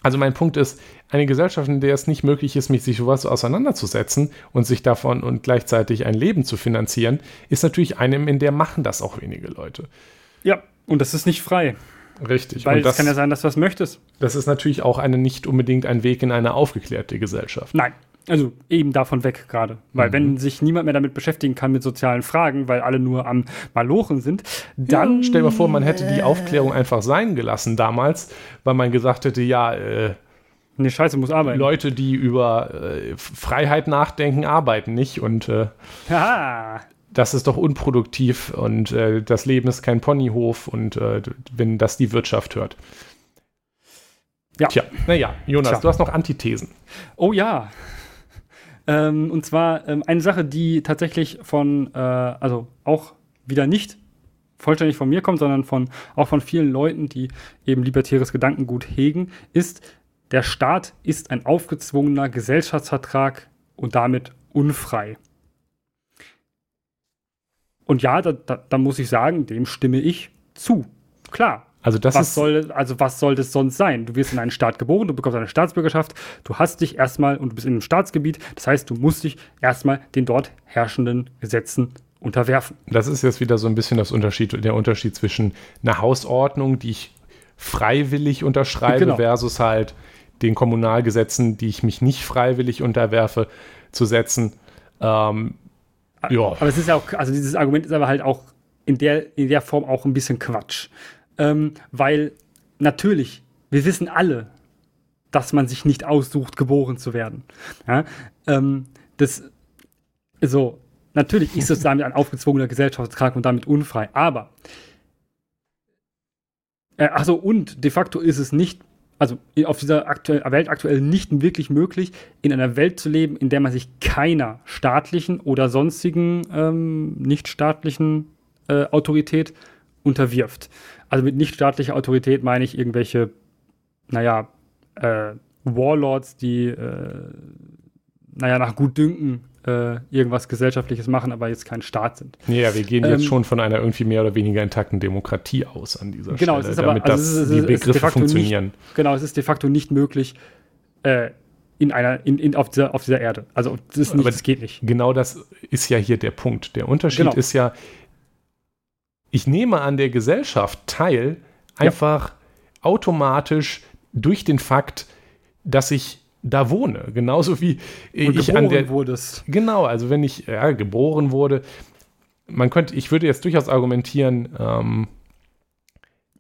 Also mein Punkt ist, eine Gesellschaft, in der es nicht möglich ist, mit sich sowas auseinanderzusetzen und sich davon und gleichzeitig ein Leben zu finanzieren, ist natürlich eine, in der machen das auch wenige Leute. Ja, und das ist nicht frei. Richtig. Weil es kann ja sein, dass du das möchtest. Das ist natürlich auch eine nicht unbedingt ein Weg in eine aufgeklärte Gesellschaft. Nein, also eben davon weg gerade. Weil mhm. wenn sich niemand mehr damit beschäftigen kann mit sozialen Fragen, weil alle nur am Malochen sind, dann. Ja, stell dir mal vor, man hätte die Aufklärung einfach sein gelassen damals, weil man gesagt hätte, ja, äh, Nee, Scheiße, muss arbeiten. Leute, die über äh, Freiheit nachdenken, arbeiten nicht und äh, das ist doch unproduktiv und äh, das Leben ist kein Ponyhof und äh, wenn das die Wirtschaft hört. Ja. Tja, naja, Jonas, Tja. du hast noch Antithesen. Oh ja. Ähm, und zwar ähm, eine Sache, die tatsächlich von, äh, also auch wieder nicht vollständig von mir kommt, sondern von, auch von vielen Leuten, die eben libertäres Gedankengut hegen, ist, der Staat ist ein aufgezwungener Gesellschaftsvertrag und damit unfrei. Und ja, da, da, da muss ich sagen, dem stimme ich zu. Klar, also das was soll, also was soll das sonst sein? Du wirst in einen Staat geboren, du bekommst eine Staatsbürgerschaft, du hast dich erstmal und du bist in einem Staatsgebiet, das heißt, du musst dich erstmal den dort herrschenden Gesetzen unterwerfen. Das ist jetzt wieder so ein bisschen das Unterschied, der Unterschied zwischen einer Hausordnung, die ich freiwillig unterschreibe, genau. versus halt den Kommunalgesetzen, die ich mich nicht freiwillig unterwerfe, zu setzen. Ähm, ja. Aber es ist ja auch, also dieses Argument ist aber halt auch in der, in der Form auch ein bisschen Quatsch ähm, weil natürlich, wir wissen alle, dass man sich nicht aussucht, geboren zu werden. Ja? Ähm, das, so, natürlich ist es damit ein aufgezwungener Gesellschaftsvertrag und damit unfrei, aber äh, also und de facto ist es nicht, also auf dieser aktuell, Welt aktuell nicht wirklich möglich, in einer Welt zu leben, in der man sich keiner staatlichen oder sonstigen ähm, nichtstaatlichen äh, Autorität unterwirft. Also mit nichtstaatlicher Autorität meine ich irgendwelche, naja, äh, Warlords, die, äh, naja, nach Gutdünken äh, irgendwas Gesellschaftliches machen, aber jetzt kein Staat sind. Ja, wir gehen ähm, jetzt schon von einer irgendwie mehr oder weniger intakten Demokratie aus an dieser genau, Stelle, es ist aber, damit also das, die Begriffe funktionieren. Nicht, genau, es ist de facto nicht möglich, äh, in einer, in, in, auf, dieser, auf dieser Erde. Also das, ist nicht, das geht nicht. Genau das ist ja hier der Punkt. Der Unterschied genau. ist ja, ich nehme an der Gesellschaft teil, einfach ja. automatisch durch den Fakt, dass ich da wohne. Genauso wie Und ich an der. Wurdest. Genau, also wenn ich ja, geboren wurde, man könnte, ich würde jetzt durchaus argumentieren, ähm,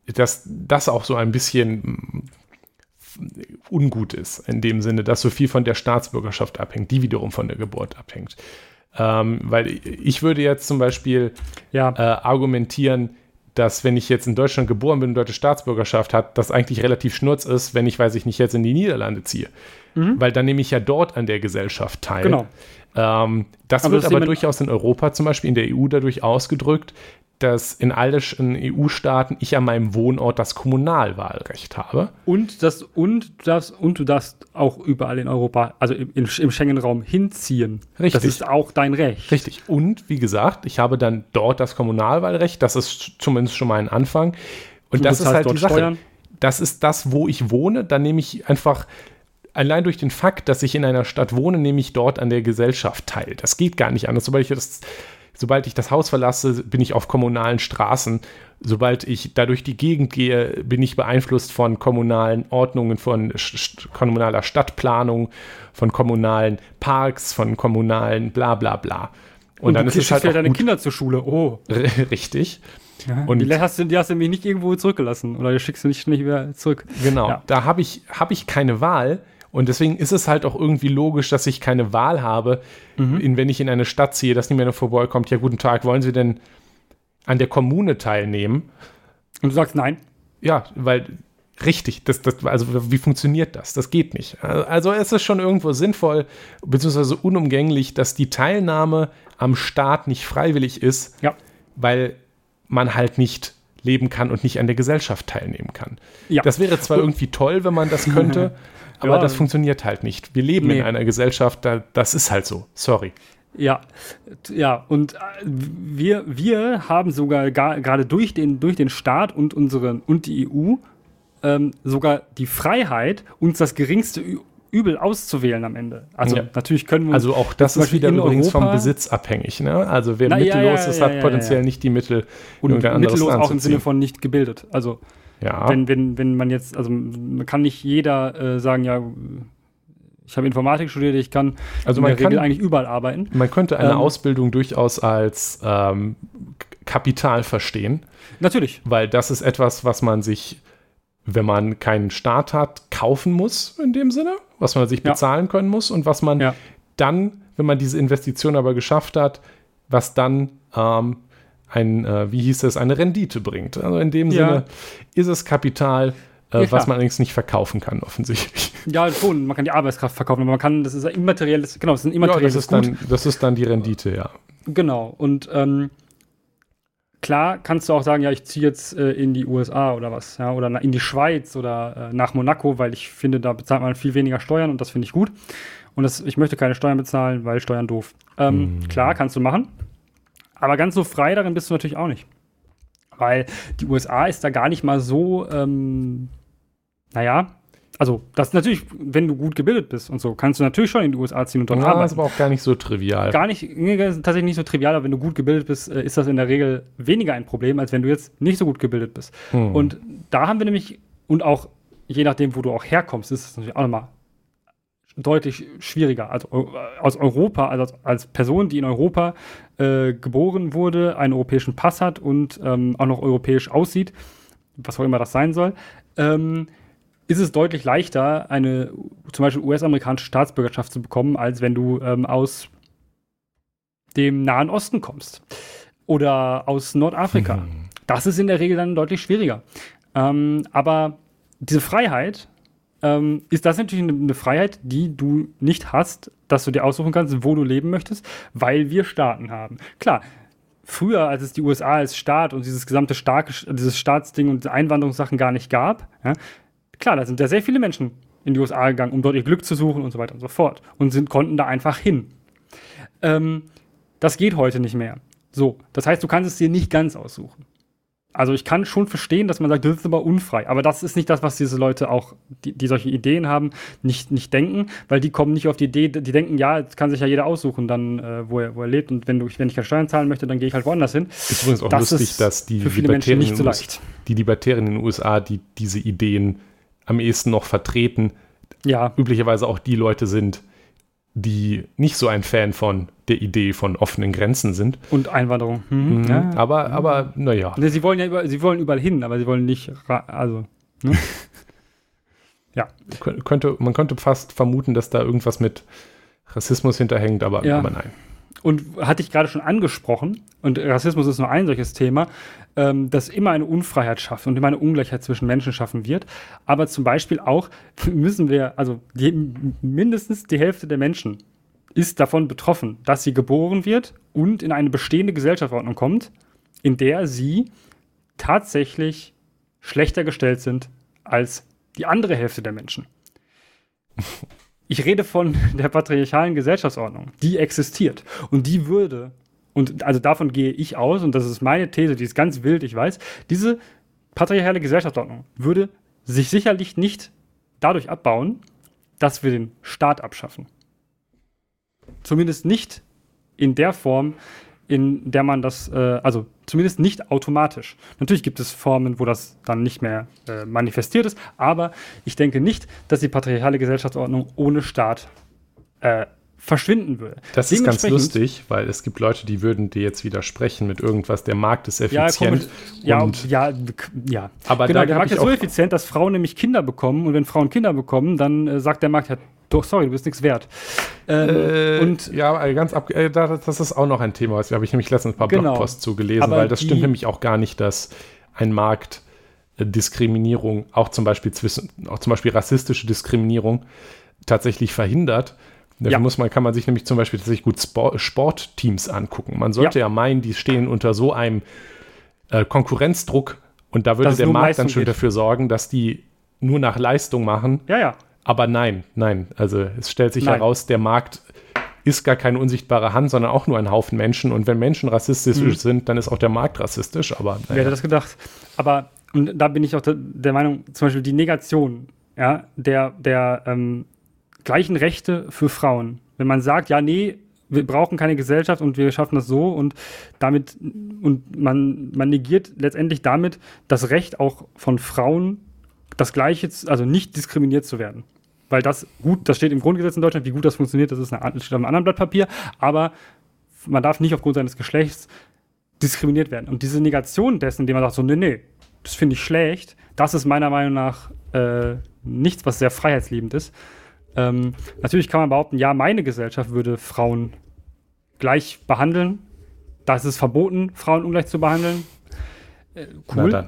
dass das auch so ein bisschen ungut ist, in dem Sinne, dass so viel von der Staatsbürgerschaft abhängt, die wiederum von der Geburt abhängt. Ähm, weil ich würde jetzt zum Beispiel ja. äh, argumentieren, dass wenn ich jetzt in Deutschland geboren bin und deutsche Staatsbürgerschaft hat, das eigentlich relativ schnurz ist, wenn ich, weiß ich nicht, jetzt in die Niederlande ziehe. Mhm. Weil dann nehme ich ja dort an der Gesellschaft teil. Genau. Ähm, das aber wird das aber durchaus in Europa, zum Beispiel in der EU, dadurch ausgedrückt, dass in allen EU-Staaten ich an meinem Wohnort das Kommunalwahlrecht habe. Und das und das und du darfst auch überall in Europa, also im, im Schengen-Raum hinziehen. Richtig. Das ist auch dein Recht. Richtig. Und wie gesagt, ich habe dann dort das Kommunalwahlrecht. Das ist zumindest schon mal ein Anfang. Und du das ist halt die Sache. Steuern. Das ist das, wo ich wohne. Dann nehme ich einfach allein durch den Fakt, dass ich in einer Stadt wohne, nehme ich dort an der Gesellschaft teil. Das geht gar nicht anders. Sobald ich das sobald ich das Haus verlasse, bin ich auf kommunalen Straßen. Sobald ich da durch die Gegend gehe, bin ich beeinflusst von kommunalen Ordnungen, von st kommunaler Stadtplanung, von kommunalen Parks, von kommunalen bla bla bla. Und, und dann ist es halt. deine gut. Kinder zur Schule, oh. Richtig. Ja, und die hast, du, die hast du mich nicht irgendwo zurückgelassen oder die schickst du nicht, nicht wieder zurück. Genau, ja. da habe ich, hab ich keine Wahl. Und deswegen ist es halt auch irgendwie logisch, dass ich keine Wahl habe, mhm. in, wenn ich in eine Stadt ziehe, dass niemand vorbeikommt. Ja, guten Tag, wollen Sie denn an der Kommune teilnehmen? Und du sagst nein. Ja, weil richtig, das, das, also wie funktioniert das? Das geht nicht. Also es ist schon irgendwo sinnvoll, beziehungsweise unumgänglich, dass die Teilnahme am Staat nicht freiwillig ist, ja. weil man halt nicht leben kann und nicht an der Gesellschaft teilnehmen kann. Ja. Das wäre zwar irgendwie toll, wenn man das könnte, Aber ja. das funktioniert halt nicht. Wir leben nee. in einer Gesellschaft, da, das ist halt so. Sorry. Ja, ja, und äh, wir, wir haben sogar gerade durch den, durch den Staat und unseren und die EU ähm, sogar die Freiheit, uns das geringste Übel auszuwählen am Ende. Also ja. natürlich können wir Also auch das ist wieder übrigens Europa, vom Besitz abhängig. Ne? Also wer Na, mittellos ja, ja, ist, hat potenziell nicht die Mittel. Und mittellos auch im Sinne von nicht gebildet. Also ja. Wenn, wenn, wenn man jetzt, also man kann nicht jeder äh, sagen, ja, ich habe Informatik studiert, ich kann also man kann, eigentlich überall arbeiten. Man könnte eine ähm, Ausbildung durchaus als ähm, Kapital verstehen. Natürlich. Weil das ist etwas, was man sich, wenn man keinen Staat hat, kaufen muss in dem Sinne, was man sich bezahlen ja. können muss und was man ja. dann, wenn man diese Investition aber geschafft hat, was dann ähm, ein, äh, wie hieß es, eine Rendite bringt. Also in dem ja. Sinne ist es Kapital, äh, ja, was man allerdings nicht verkaufen kann, offensichtlich. Ja, schon, man kann die Arbeitskraft verkaufen, aber man kann, das ist ein immaterielles, genau, das ist ein immaterielles ja, das ist Gut. Dann, das ist dann die Rendite, ja. Genau, und ähm, klar kannst du auch sagen, ja, ich ziehe jetzt äh, in die USA oder was, ja, oder in die Schweiz oder äh, nach Monaco, weil ich finde, da bezahlt man viel weniger Steuern und das finde ich gut. Und das, ich möchte keine Steuern bezahlen, weil Steuern doof. Ähm, hm. Klar, kannst du machen. Aber ganz so frei darin bist du natürlich auch nicht. Weil die USA ist da gar nicht mal so, ähm, naja, also das ist natürlich, wenn du gut gebildet bist und so, kannst du natürlich schon in die USA ziehen und dort ja, arbeiten. Das ist aber auch gar nicht so trivial. Gar nicht, nee, tatsächlich nicht so trivial, aber wenn du gut gebildet bist, äh, ist das in der Regel weniger ein Problem, als wenn du jetzt nicht so gut gebildet bist. Hm. Und da haben wir nämlich, und auch je nachdem, wo du auch herkommst, ist es natürlich auch nochmal deutlich schwieriger. Also aus Europa, also als Person, die in Europa äh, geboren wurde, einen europäischen Pass hat und ähm, auch noch europäisch aussieht, was auch immer das sein soll, ähm, ist es deutlich leichter, eine zum Beispiel US-amerikanische Staatsbürgerschaft zu bekommen, als wenn du ähm, aus dem Nahen Osten kommst oder aus Nordafrika. Mhm. Das ist in der Regel dann deutlich schwieriger. Ähm, aber diese Freiheit, ähm, ist das natürlich eine, Freiheit, die du nicht hast, dass du dir aussuchen kannst, wo du leben möchtest, weil wir Staaten haben. Klar, früher, als es die USA als Staat und dieses gesamte starke, dieses Staatsding und Einwanderungssachen gar nicht gab, ja, klar, da sind ja sehr viele Menschen in die USA gegangen, um dort ihr Glück zu suchen und so weiter und so fort und sind, konnten da einfach hin. Ähm, das geht heute nicht mehr. So, das heißt, du kannst es dir nicht ganz aussuchen. Also ich kann schon verstehen, dass man sagt, das ist aber unfrei. Aber das ist nicht das, was diese Leute auch, die, die solche Ideen haben, nicht, nicht denken, weil die kommen nicht auf die Idee, die denken, ja, jetzt kann sich ja jeder aussuchen, dann, äh, wo, er, wo er lebt. Und wenn, du, wenn ich keine Steuern zahlen möchte, dann gehe ich halt woanders hin. Ist übrigens auch das lustig, dass die für viele Menschen nicht so leicht. Die Libertären in den USA, die diese Ideen am ehesten noch vertreten, ja. üblicherweise auch die Leute sind, die nicht so ein Fan von der Idee von offenen Grenzen sind. Und Einwanderung. Mhm. Mhm. Ja. Aber, aber naja. Sie wollen ja über, sie wollen überall hin, aber sie wollen nicht, also. Ne? Ja. Könnte, man könnte fast vermuten, dass da irgendwas mit Rassismus hinterhängt, aber, ja. aber nein. Und hatte ich gerade schon angesprochen, und Rassismus ist nur ein solches Thema, ähm, das immer eine Unfreiheit schafft und immer eine Ungleichheit zwischen Menschen schaffen wird. Aber zum Beispiel auch müssen wir, also die, mindestens die Hälfte der Menschen ist davon betroffen, dass sie geboren wird und in eine bestehende Gesellschaftsordnung kommt, in der sie tatsächlich schlechter gestellt sind als die andere Hälfte der Menschen. Ich rede von der patriarchalen Gesellschaftsordnung. Die existiert. Und die würde, und also davon gehe ich aus, und das ist meine These, die ist ganz wild, ich weiß, diese patriarchale Gesellschaftsordnung würde sich sicherlich nicht dadurch abbauen, dass wir den Staat abschaffen. Zumindest nicht in der Form, in der man das, äh, also zumindest nicht automatisch. Natürlich gibt es Formen, wo das dann nicht mehr äh, manifestiert ist, aber ich denke nicht, dass die patriarchale Gesellschaftsordnung ohne Staat äh, verschwinden würde. Das ist ganz lustig, weil es gibt Leute, die würden dir jetzt widersprechen mit irgendwas, der Markt ist effizient. Ja, und, ja, ja, ja. Aber genau, der Markt ist so effizient, dass Frauen nämlich Kinder bekommen und wenn Frauen Kinder bekommen, dann äh, sagt der Markt, ja, doch, sorry, du bist nichts wert. Ähm, äh, und ja, ganz ab, äh, das ist auch noch ein Thema, das habe ich nämlich letztens ein paar genau. Blogposts zugelesen, weil das stimmt nämlich auch gar nicht, dass ein Markt äh, Diskriminierung, auch zum Beispiel zwischen, auch zum Beispiel rassistische Diskriminierung, tatsächlich verhindert. Dafür ja. muss man, kann man sich nämlich zum Beispiel tatsächlich gut Sport, Sportteams angucken. Man sollte ja. ja. meinen, die stehen unter so einem äh, Konkurrenzdruck und da würde der Markt dann schon geht. dafür sorgen, dass die nur nach Leistung machen. Ja, ja. Aber nein, nein. Also es stellt sich nein. heraus, der Markt ist gar keine unsichtbare Hand, sondern auch nur ein Haufen Menschen. Und wenn Menschen rassistisch mhm. sind, dann ist auch der Markt rassistisch. Aber naja. wer hätte das gedacht? Aber und da bin ich auch der, Meinung, zum Beispiel die Negation ja, der, der ähm, gleichen Rechte für Frauen. Wenn man sagt, ja, nee, wir brauchen keine Gesellschaft und wir schaffen das so und damit und man, man negiert letztendlich damit das Recht auch von Frauen das Gleiche, also nicht diskriminiert zu werden weil das gut, das steht im Grundgesetz in Deutschland, wie gut das funktioniert, das ist eine, steht auf einem anderen Blatt Papier, aber man darf nicht aufgrund seines Geschlechts diskriminiert werden. Und diese Negation dessen, indem man sagt, so, nee, nee, das finde ich schlecht, das ist meiner Meinung nach äh, nichts, was sehr freiheitsliebend ist. Ähm, natürlich kann man behaupten, ja, meine Gesellschaft würde Frauen gleich behandeln. Da ist es verboten, Frauen ungleich zu behandeln. Äh, cool.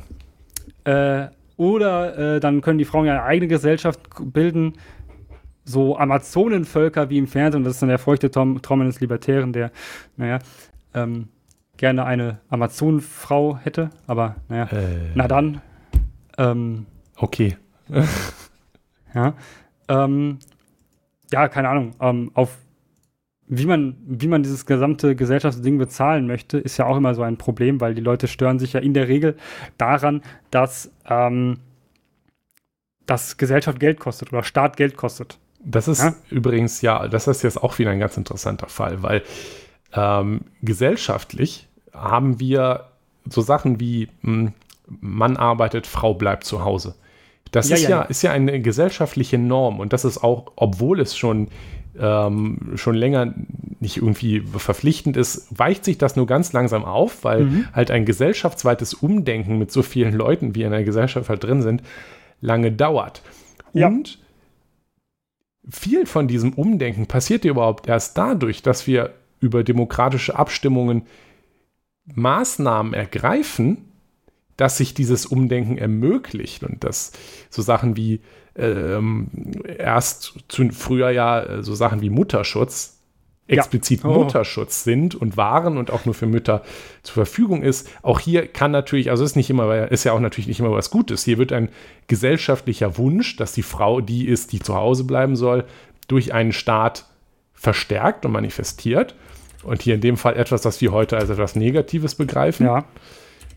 Äh, oder äh, dann können die Frauen ja eine eigene Gesellschaft bilden, so Amazonenvölker wie im Fernsehen. Das ist dann der feuchte Tom, Traum eines Libertären, der, naja, ähm, gerne eine Amazonenfrau hätte. Aber naja, äh. na dann. Ähm, okay. ja. Ähm, ja, keine Ahnung. Ähm, auf wie man, wie man dieses gesamte Gesellschaftsding bezahlen möchte, ist ja auch immer so ein Problem, weil die Leute stören sich ja in der Regel daran, dass, ähm, dass Gesellschaft Geld kostet oder Staat Geld kostet. Das ist ja? übrigens, ja, das ist jetzt auch wieder ein ganz interessanter Fall, weil ähm, gesellschaftlich haben wir so Sachen wie mh, hm, Mann arbeitet, Frau bleibt zu Hause. Das ja, ist, ja, ja, ist ja eine gesellschaftliche Norm und das ist auch, obwohl es schon ähm, schon länger nicht irgendwie verpflichtend ist, weicht sich das nur ganz langsam auf, weil mhm. halt ein gesellschaftsweites Umdenken mit so vielen Leuten, wie in der Gesellschaft halt drin sind, lange dauert. Ja. Und viel von diesem Umdenken passiert ja überhaupt erst dadurch, dass wir über demokratische Abstimmungen Maßnahmen ergreifen, dass sich dieses Umdenken ermöglicht und dass so Sachen wie ähm, erst zu, früher ja äh, so Sachen wie Mutterschutz explizit ja. oh. Mutterschutz sind und waren und auch nur für Mütter zur Verfügung ist. Auch hier kann natürlich, also ist nicht immer, ist ja auch natürlich nicht immer was Gutes. Hier wird ein gesellschaftlicher Wunsch, dass die Frau die ist, die zu Hause bleiben soll, durch einen Staat verstärkt und manifestiert. Und hier in dem Fall etwas, das wir heute als etwas Negatives begreifen. Ja.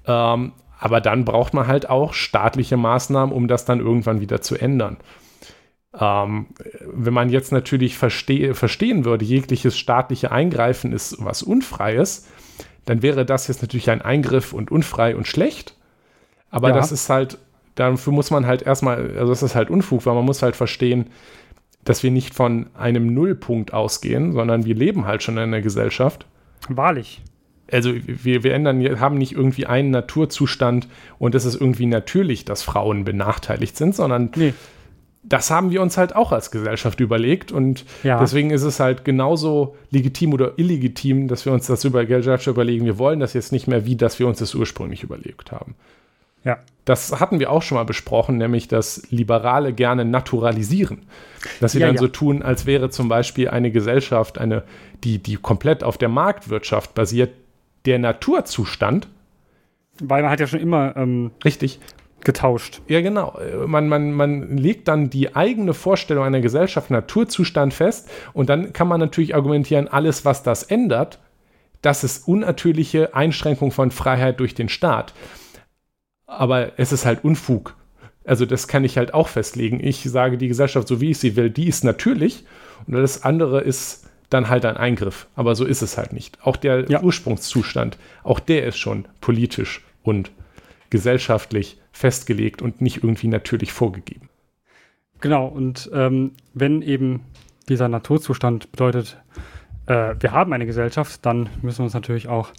Ähm, aber dann braucht man halt auch staatliche Maßnahmen, um das dann irgendwann wieder zu ändern. Ähm, wenn man jetzt natürlich verste verstehen würde, jegliches staatliche Eingreifen ist was Unfreies, dann wäre das jetzt natürlich ein Eingriff und unfrei und schlecht. Aber ja. das ist halt, dafür muss man halt erstmal, also das ist halt Unfug, weil man muss halt verstehen, dass wir nicht von einem Nullpunkt ausgehen, sondern wir leben halt schon in einer Gesellschaft. Wahrlich also wir, wir ändern, haben nicht irgendwie einen Naturzustand und es ist irgendwie natürlich, dass Frauen benachteiligt sind, sondern nee. das haben wir uns halt auch als Gesellschaft überlegt und ja. deswegen ist es halt genauso legitim oder illegitim, dass wir uns das über Gesellschaft überlegen. Wir wollen das jetzt nicht mehr, wie dass wir uns das ursprünglich überlegt haben. Ja. Das hatten wir auch schon mal besprochen, nämlich dass Liberale gerne naturalisieren. Dass sie ja, dann ja. so tun, als wäre zum Beispiel eine Gesellschaft, eine, die, die komplett auf der Marktwirtschaft basiert, der Naturzustand. Weil man hat ja schon immer ähm, richtig getauscht. Ja, genau. Man, man, man legt dann die eigene Vorstellung einer Gesellschaft, Naturzustand fest und dann kann man natürlich argumentieren, alles, was das ändert, das ist unnatürliche Einschränkung von Freiheit durch den Staat. Aber es ist halt Unfug. Also das kann ich halt auch festlegen. Ich sage, die Gesellschaft, so wie ich sie will, die ist natürlich und alles andere ist dann halt ein Eingriff. Aber so ist es halt nicht. Auch der ja. Ursprungszustand, auch der ist schon politisch und gesellschaftlich festgelegt und nicht irgendwie natürlich vorgegeben. Genau, und ähm, wenn eben dieser Naturzustand bedeutet, äh, wir haben eine Gesellschaft, dann müssen wir uns natürlich auch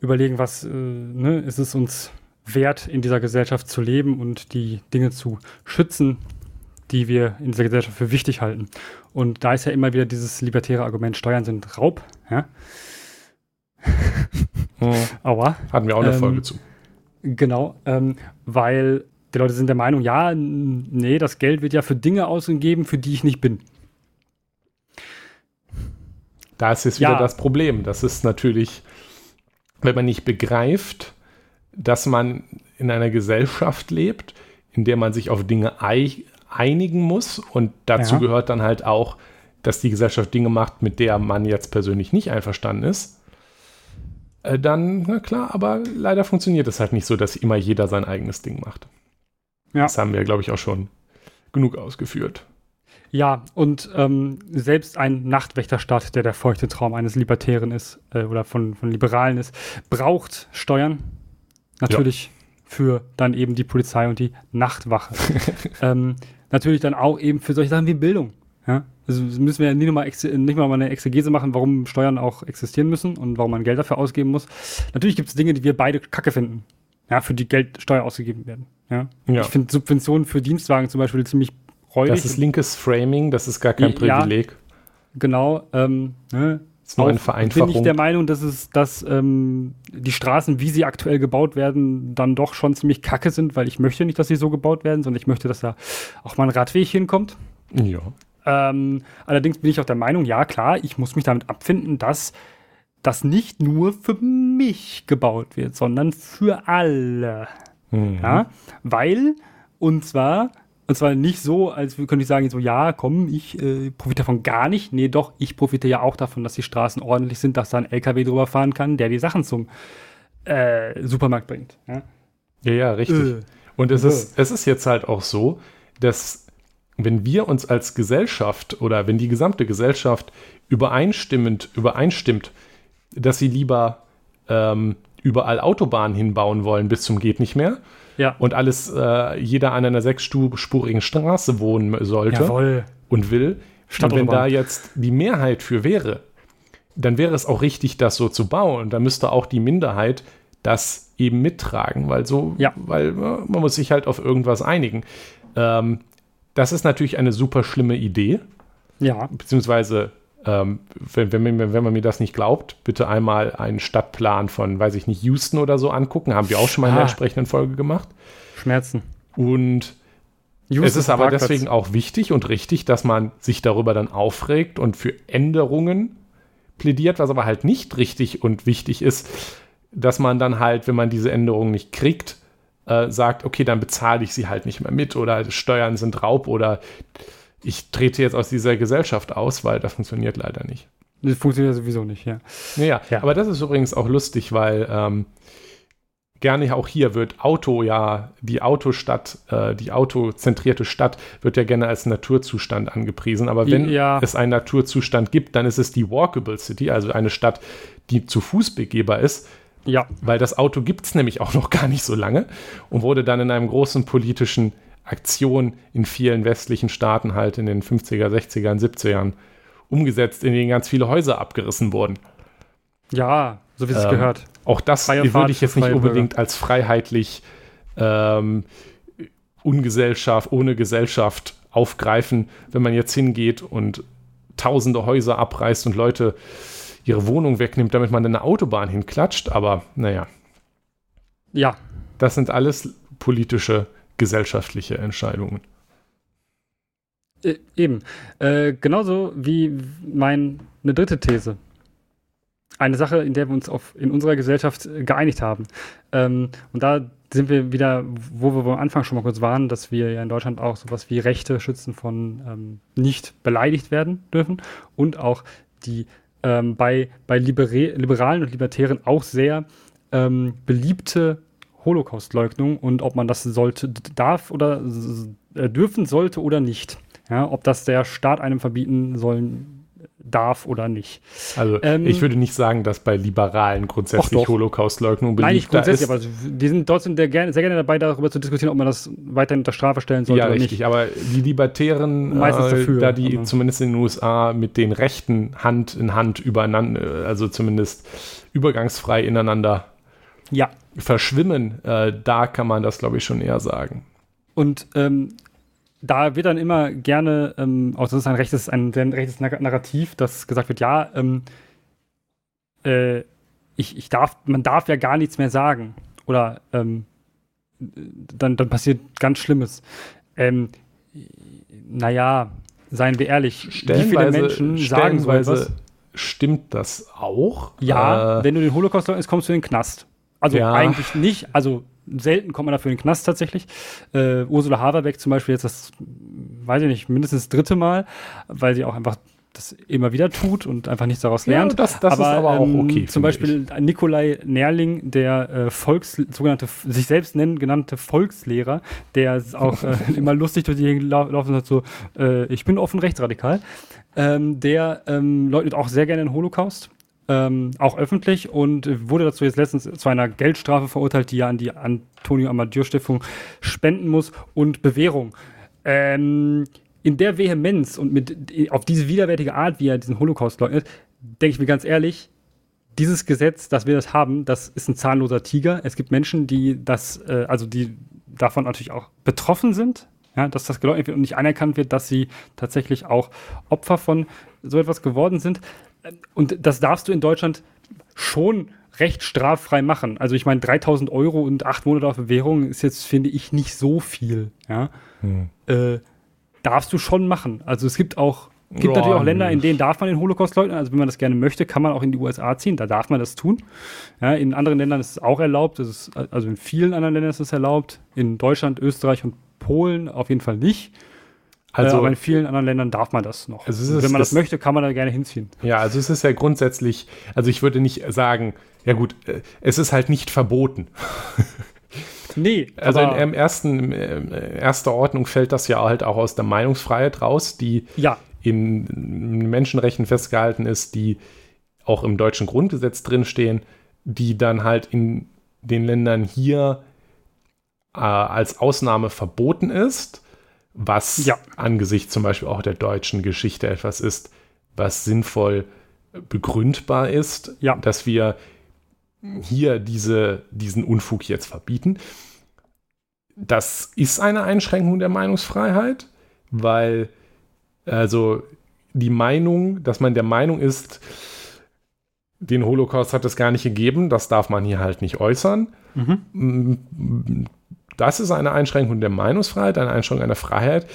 überlegen, was äh, ne, ist es uns wert, in dieser Gesellschaft zu leben und die Dinge zu schützen, die wir in dieser Gesellschaft für wichtig halten. Und da ist ja immer wieder dieses libertäre Argument, Steuern sind Raub. Ja? Hm. Aua. Hatten wir auch eine ähm, Folge zu. Genau, ähm, weil die Leute sind der Meinung, ja, nee, das Geld wird ja für Dinge ausgegeben, für die ich nicht bin. Da ist jetzt wieder ja. das Problem. Das ist natürlich, wenn man nicht begreift, dass man in einer Gesellschaft lebt, in der man sich auf Dinge einigen muss und dazu ja. gehört dann halt auch, dass die Gesellschaft Dinge macht, mit der man jetzt persönlich nicht einverstanden ist, äh, dann, na klar, aber leider funktioniert es halt nicht so, dass immer jeder sein eigenes Ding macht. Ja. Das haben wir, glaube ich, auch schon genug ausgeführt. Ja, und ähm, selbst ein Nachtwächterstaat, der der feuchte Traum eines Libertären ist äh, oder von, von Liberalen ist, braucht Steuern. Natürlich ja. für dann eben die Polizei und die Nachtwache. ähm, natürlich dann auch eben für solche Sachen wie Bildung. Ja? Also müssen wir ja nicht, mal nicht mal eine Exegese machen, warum Steuern auch existieren müssen und warum man Geld dafür ausgeben muss. Natürlich gibt es Dinge, die wir beide kacke finden, ja, für die Geld Steuer ausgegeben werden. Ja? ja. Ich finde Subventionen für Dienstwagen zum Beispiel ziemlich räudig. Das ist linkes Framing, das ist gar kein Privileg. Ja, genau. Ähm, ne? Ist nur eine Vereinfachung. bin ich der Meinung, dass es, dass ähm, die Straßen, wie sie aktuell gebaut werden, dann doch schon ziemlich kacke sind, weil ich möchte nicht, dass sie so gebaut werden, sondern ich möchte, dass da auch mal ein Radweg hinkommt. Ja. Ähm, allerdings bin ich auch der Meinung, ja klar, ich muss mich damit abfinden, dass das nicht nur für mich gebaut wird, sondern für alle. Mhm. Ja, weil, und zwar, und zwar nicht so, als könnte ich sagen, so, ja, komm, ich äh, profitiere davon gar nicht. Nee, doch, ich profitiere ja auch davon, dass die Straßen ordentlich sind, dass da ein LKW drüber fahren kann, der die Sachen zum äh, Supermarkt bringt. Ja, ja, ja richtig. Äh. Und es, äh. ist, es ist jetzt halt auch so, dass wenn wir uns als Gesellschaft oder wenn die gesamte Gesellschaft übereinstimmend übereinstimmt, dass sie lieber ähm, überall Autobahnen hinbauen wollen bis zum geht nicht mehr ja. und alles äh, jeder an einer sechsspurigen Straße wohnen sollte Jawohl. und will. Und wenn da jetzt die Mehrheit für wäre, dann wäre es auch richtig, das so zu bauen. Und dann müsste auch die Minderheit das eben mittragen, weil so, ja. weil äh, man muss sich halt auf irgendwas einigen. Ähm, das ist natürlich eine super schlimme Idee. Ja. Beziehungsweise, ähm, wenn, wenn, wenn, man mir das nicht glaubt, bitte einmal einen Stadtplan von, weiß ich nicht, Houston oder so angucken. Haben wir auch schon mal in der ah. entsprechenden Folge gemacht. Schmerzen. Und Houston es ist aber Parkplatz. deswegen auch wichtig und richtig, dass man sich darüber dann aufregt und für Änderungen plädiert, was aber halt nicht richtig und wichtig ist, dass man dann halt, wenn man diese Änderungen nicht kriegt, äh, sagt, okay, dann bezahle ich sie halt nicht mehr mit oder Steuern sind Raub oder ich trete jetzt aus dieser Gesellschaft aus, weil das funktioniert leider nicht. Das funktioniert sowieso nicht, ja. Naja, ja. aber das ist übrigens auch lustig, weil ähm, gerne auch hier wird Auto ja, die Autostadt, äh, die autozentrierte Stadt wird ja gerne als Naturzustand angepriesen. Aber wenn ja. es einen Naturzustand gibt, dann ist es die Walkable City, also eine Stadt, die zu Fuß begehbar ist. Ja. Weil das Auto gibt es nämlich auch noch gar nicht so lange und wurde dann in einem großen politischen Aktion in vielen westlichen Staaten halt in den 50er, 60er und 70ern umgesetzt, in denen ganz viele Häuser abgerissen wurden. Ja, so wie es ähm, gehört. Auch das Freie würde ich jetzt nicht unbedingt als freiheitlich ähm, Ungesellschaft, ohne Gesellschaft aufgreifen, wenn man jetzt hingeht und tausende Häuser abreißt und Leute ihre Wohnung wegnimmt, damit man eine Autobahn hinklatscht. Aber naja. Ja. Das sind alles politische, gesellschaftliche Entscheidungen. Äh, eben. Äh, genauso wie meine dritte These. Eine Sache, in der wir uns auf, in unserer Gesellschaft äh, geeinigt haben. Ähm, und da sind wir wieder, wo wir am Anfang schon mal kurz waren, dass wir ja in Deutschland auch sowas wie Rechte schützen von ähm, nicht beleidigt werden dürfen und auch die ähm, bei, bei Libere Liberalen und Libertären auch sehr ähm, beliebte Holocaust-Leugnung und ob man das sollte, darf oder äh, dürfen sollte oder nicht. Ja, ob das der Staat einem verbieten sollen darf oder nicht. Also ähm, ich würde nicht sagen, dass bei Liberalen grundsätzlich Holocaust-Leugnung beliebt Nein, nicht grundsätzlich, aber die sind trotzdem sehr gerne, sehr gerne dabei, darüber zu diskutieren, ob man das weiterhin unter Strafe stellen sollte ja, oder richtig, nicht. aber die Libertären, Meistens äh, dafür, da die zumindest in den USA mit den Rechten Hand in Hand übereinander, also zumindest übergangsfrei ineinander ja. Verschwimmen, äh, da kann man das, glaube ich, schon eher sagen. Und ähm, da wird dann immer gerne, ähm, also das ist ein rechtes, ein, ein rechtes Narrativ, dass gesagt wird, ja, ähm, äh, ich, ich darf, man darf ja gar nichts mehr sagen. Oder ähm, dann, dann passiert ganz Schlimmes. Ähm, naja, seien wir ehrlich, wie viele Menschen sagen so etwas? Stimmt das auch? Ja, äh, wenn du den Holocaust leugnest, kommst du in den Knast. Also ja. eigentlich nicht, also selten kommt man dafür in den Knast tatsächlich. Äh, Ursula Haverbeck zum Beispiel jetzt das, weiß ich nicht, mindestens das dritte Mal, weil sie auch einfach das immer wieder tut und einfach nichts daraus lernt. Ja, das, das aber, ist aber auch ähm, okay. Zum Beispiel ich. Nikolai Nerling, der äh, Volks, sogenannte, sich selbst nennen genannte Volkslehrer, der auch äh, immer lustig durch die Gegend laufen und sagt so, äh, ich bin offen rechtsradikal. Ähm, der ähm, leugnet auch sehr gerne den Holocaust ähm, auch öffentlich und wurde dazu jetzt letztens zu einer Geldstrafe verurteilt, die er an die Antonio Amadeur Stiftung spenden muss und Bewährung. Ähm, in der Vehemenz und mit auf diese widerwärtige Art, wie er diesen Holocaust leugnet, denke ich mir ganz ehrlich, dieses Gesetz, dass wir das haben, das ist ein zahnloser Tiger. Es gibt Menschen, die das, äh, also die davon natürlich auch betroffen sind, ja, dass das geleugnet wird und nicht anerkannt wird, dass sie tatsächlich auch Opfer von so etwas geworden sind und das darfst du in Deutschland schon recht straffrei machen. Also ich meine, 3000 Euro und acht Monate auf Bewährung ist jetzt, finde ich, nicht so viel. Ja? Hm. Äh, darfst du schon machen. Also es gibt auch, gibt ja, natürlich auch Länder, in denen darf man den Holocaust leugnen. Also wenn man das gerne möchte, kann man auch in die USA ziehen. Da darf man das tun. Ja, in anderen Ländern ist es auch erlaubt. Ist, also in vielen anderen Ländern ist es erlaubt. In Deutschland, Österreich und Polen auf jeden Fall nicht. Also, aber in vielen anderen Ländern darf man das noch. Also wenn man das, das, möchte, kann man da gerne hinziehen. Ja, also es ist ja grundsätzlich, also ich würde nicht sagen, ja gut, äh, es ist halt nicht verboten. Nee. Also in, im ersten, in erster Ordnung fällt das ja halt auch aus der Meinungsfreiheit raus, die ja. in Menschenrechten festgehalten ist, die auch im deutschen Grundgesetz drinstehen, die dann halt in den Ländern hier äh, als Ausnahme verboten ist was ja. angesichts zum Beispiel auch der deutschen Geschichte etwas ist, was sinnvoll begründbar ist, ja. dass wir hier diese, diesen Unfug jetzt verbieten. Das ist eine Einschränkung der Meinungsfreiheit, weil also die Meinung, dass man der Meinung ist, den Holocaust hat es gar nicht gegeben, das darf man hier halt nicht äußern. Mhm. Das ist eine Einschränkung der Meinungsfreiheit, eine Einschränkung einer Freiheit,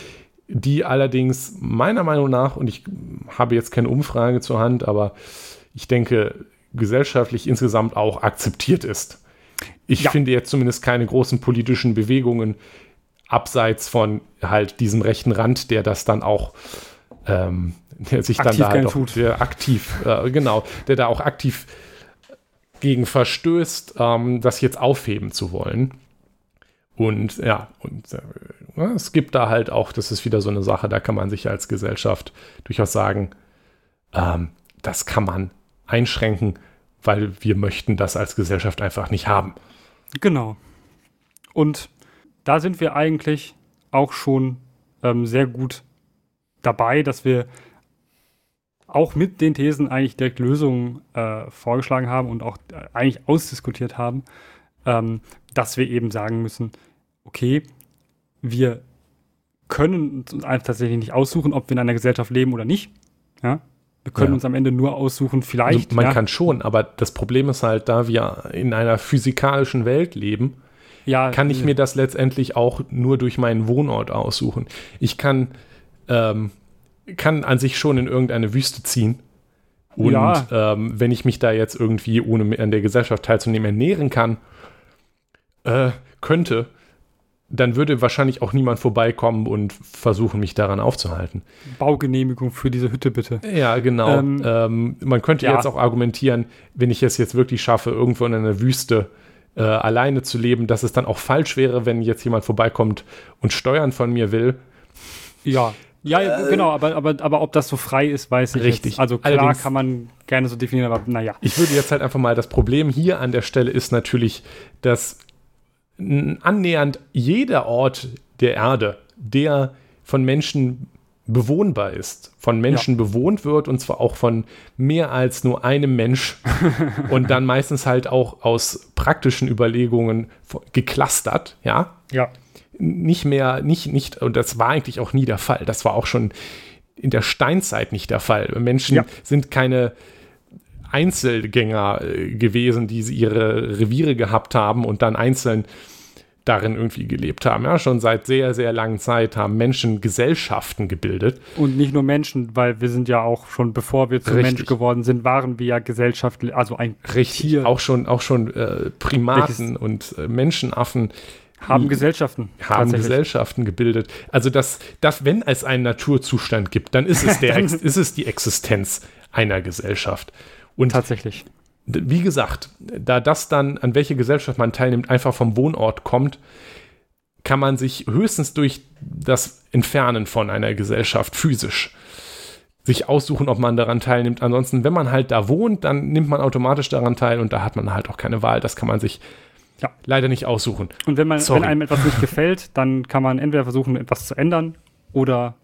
die allerdings meiner Meinung nach, und ich habe jetzt keine Umfrage zur Hand, aber ich denke, gesellschaftlich insgesamt auch akzeptiert ist. Ich ja. finde jetzt zumindest keine großen politischen Bewegungen abseits von halt diesem rechten Rand, der das dann auch, ähm, der sich aktiv dann da halt auch, tut. Der aktiv, äh, genau, der da auch aktiv gegen verstößt, ähm, das jetzt aufheben zu wollen. Und ja, und äh, es gibt da halt auch, das ist wieder so eine Sache, da kann man sich als Gesellschaft durchaus sagen, ähm, das kann man einschränken, weil wir möchten das als Gesellschaft einfach nicht haben. Genau. Und da sind wir eigentlich auch schon ähm, sehr gut dabei, dass wir auch mit den Thesen eigentlich direkt Lösungen äh, vorgeschlagen haben und auch äh, eigentlich ausdiskutiert haben, ähm, dass wir eben sagen müssen, okay, wir können uns tatsächlich nicht aussuchen, ob wir in einer Gesellschaft leben oder nicht. Ja. Wir können ja. uns am Ende nur aussuchen, vielleicht. Also man ja. kann schon, aber das Problem ist halt, da wir in einer physikalischen Welt leben, ja, kann ich mir das letztendlich auch nur durch meinen Wohnort aussuchen. Ich kann, ähm, kann an sich schon in irgendeine Wüste ziehen. Und ähm, wenn ich mich da jetzt irgendwie, ohne an der Gesellschaft teilzunehmen, ernähren kann, äh, könnte, dann würde wahrscheinlich auch niemand vorbeikommen und versuchen, mich daran aufzuhalten. Baugenehmigung für diese Hütte bitte. Ja, genau. Ähm, ähm, man könnte ja. jetzt auch argumentieren, wenn ich es jetzt wirklich schaffe, irgendwo in einer Wüste äh, alleine zu leben, dass es dann auch falsch wäre, wenn jetzt jemand vorbeikommt und Steuern von mir will. Ja. Ja, äh, genau, aber, aber, aber ob das so frei ist, weiß ich Richtig. Jetzt. Also klar Allerdings, kann man gerne so definieren, aber naja. Ich würde jetzt halt einfach mal, das Problem hier an der Stelle ist natürlich, dass annähernd jeder Ort der Erde, der von Menschen bewohnbar ist, von Menschen ja. bewohnt wird und zwar auch von mehr als nur einem Mensch und dann meistens halt auch aus praktischen Überlegungen geklustert, ja? Ja. Nicht mehr, nicht, nicht, und das war eigentlich auch nie der Fall. Das war auch schon in der Steinzeit nicht der Fall. Menschen ja. sind keine Einzelgänger äh, gewesen, die ihre Reviere gehabt haben und dann einzeln darin irgendwie gelebt haben. Ja, schon seit sehr, sehr langer Zeit haben Menschen Gesellschaften gebildet. Und nicht nur Menschen, weil wir sind ja auch schon, bevor wir zu Richtig. Mensch geworden sind, waren wir ja gesellschaftlich, also ein Richtig, Tier. Auch schon, auch schon äh, Primaten und äh, Menschenaffen haben Gesellschaften. Haben Gesellschaften gebildet. Also, dass, dass, wenn es einen Naturzustand gibt, dann ist es, der, ist es die Existenz einer Gesellschaft. Und tatsächlich wie gesagt, da das dann, an welche Gesellschaft man teilnimmt, einfach vom Wohnort kommt, kann man sich höchstens durch das Entfernen von einer Gesellschaft physisch sich aussuchen, ob man daran teilnimmt. Ansonsten, wenn man halt da wohnt, dann nimmt man automatisch daran teil und da hat man halt auch keine Wahl. Das kann man sich ja. leider nicht aussuchen. Und wenn, man, wenn einem etwas nicht gefällt, dann kann man entweder versuchen, etwas zu ändern oder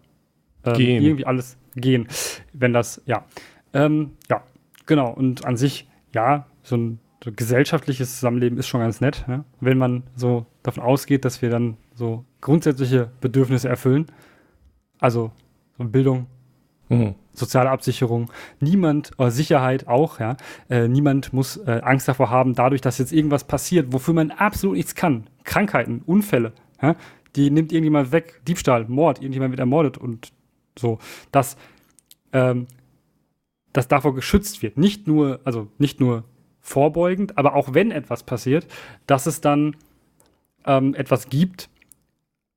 ähm, irgendwie alles gehen. Wenn das, ja. Ähm, ja, genau. Und an sich ja, so ein so gesellschaftliches Zusammenleben ist schon ganz nett, ja? wenn man so davon ausgeht, dass wir dann so grundsätzliche Bedürfnisse erfüllen. Also so Bildung, mhm. soziale Absicherung, niemand, oder Sicherheit auch, ja. Äh, niemand muss äh, Angst davor haben, dadurch, dass jetzt irgendwas passiert, wofür man absolut nichts kann. Krankheiten, Unfälle, ja? die nimmt irgendjemand weg, Diebstahl, Mord, irgendjemand wird ermordet und so. Das ähm, dass davor geschützt wird. Nicht nur, also nicht nur vorbeugend, aber auch wenn etwas passiert, dass es dann ähm, etwas gibt,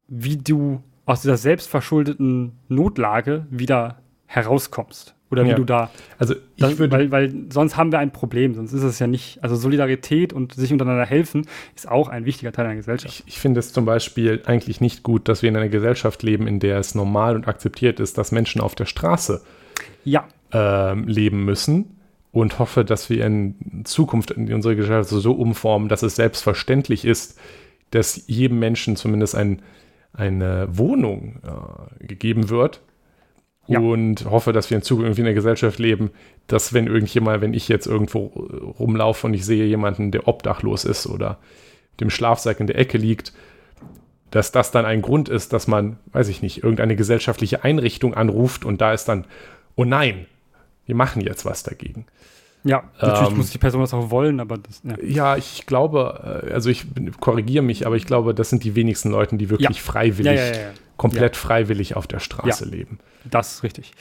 wie du aus dieser selbstverschuldeten Notlage wieder herauskommst. Oder wie ja. du da. Also ich das, würde. Weil, weil sonst haben wir ein Problem, sonst ist es ja nicht. Also Solidarität und sich untereinander helfen ist auch ein wichtiger Teil einer Gesellschaft. Ich, ich finde es zum Beispiel eigentlich nicht gut, dass wir in einer Gesellschaft leben, in der es normal und akzeptiert ist, dass Menschen auf der Straße ja äh, leben müssen und hoffe, dass wir in Zukunft in unsere Gesellschaft so umformen, dass es selbstverständlich ist, dass jedem Menschen zumindest ein, eine Wohnung äh, gegeben wird. Ja. Und hoffe, dass wir in Zukunft irgendwie in einer Gesellschaft leben, dass wenn irgendjemand, wenn ich jetzt irgendwo rumlaufe und ich sehe jemanden, der obdachlos ist oder dem Schlafsack in der Ecke liegt, dass das dann ein Grund ist, dass man, weiß ich nicht, irgendeine gesellschaftliche Einrichtung anruft und da ist dann, oh nein, wir machen jetzt was dagegen. Ja, natürlich ähm, muss die Person das auch wollen, aber das, ja. ja ich glaube, äh, also ich korrigiere mich, aber ich glaube, das sind die wenigsten Leute, die wirklich ja. freiwillig, ja, komplett freiwillig auf der Straße leben. Das ist richtig.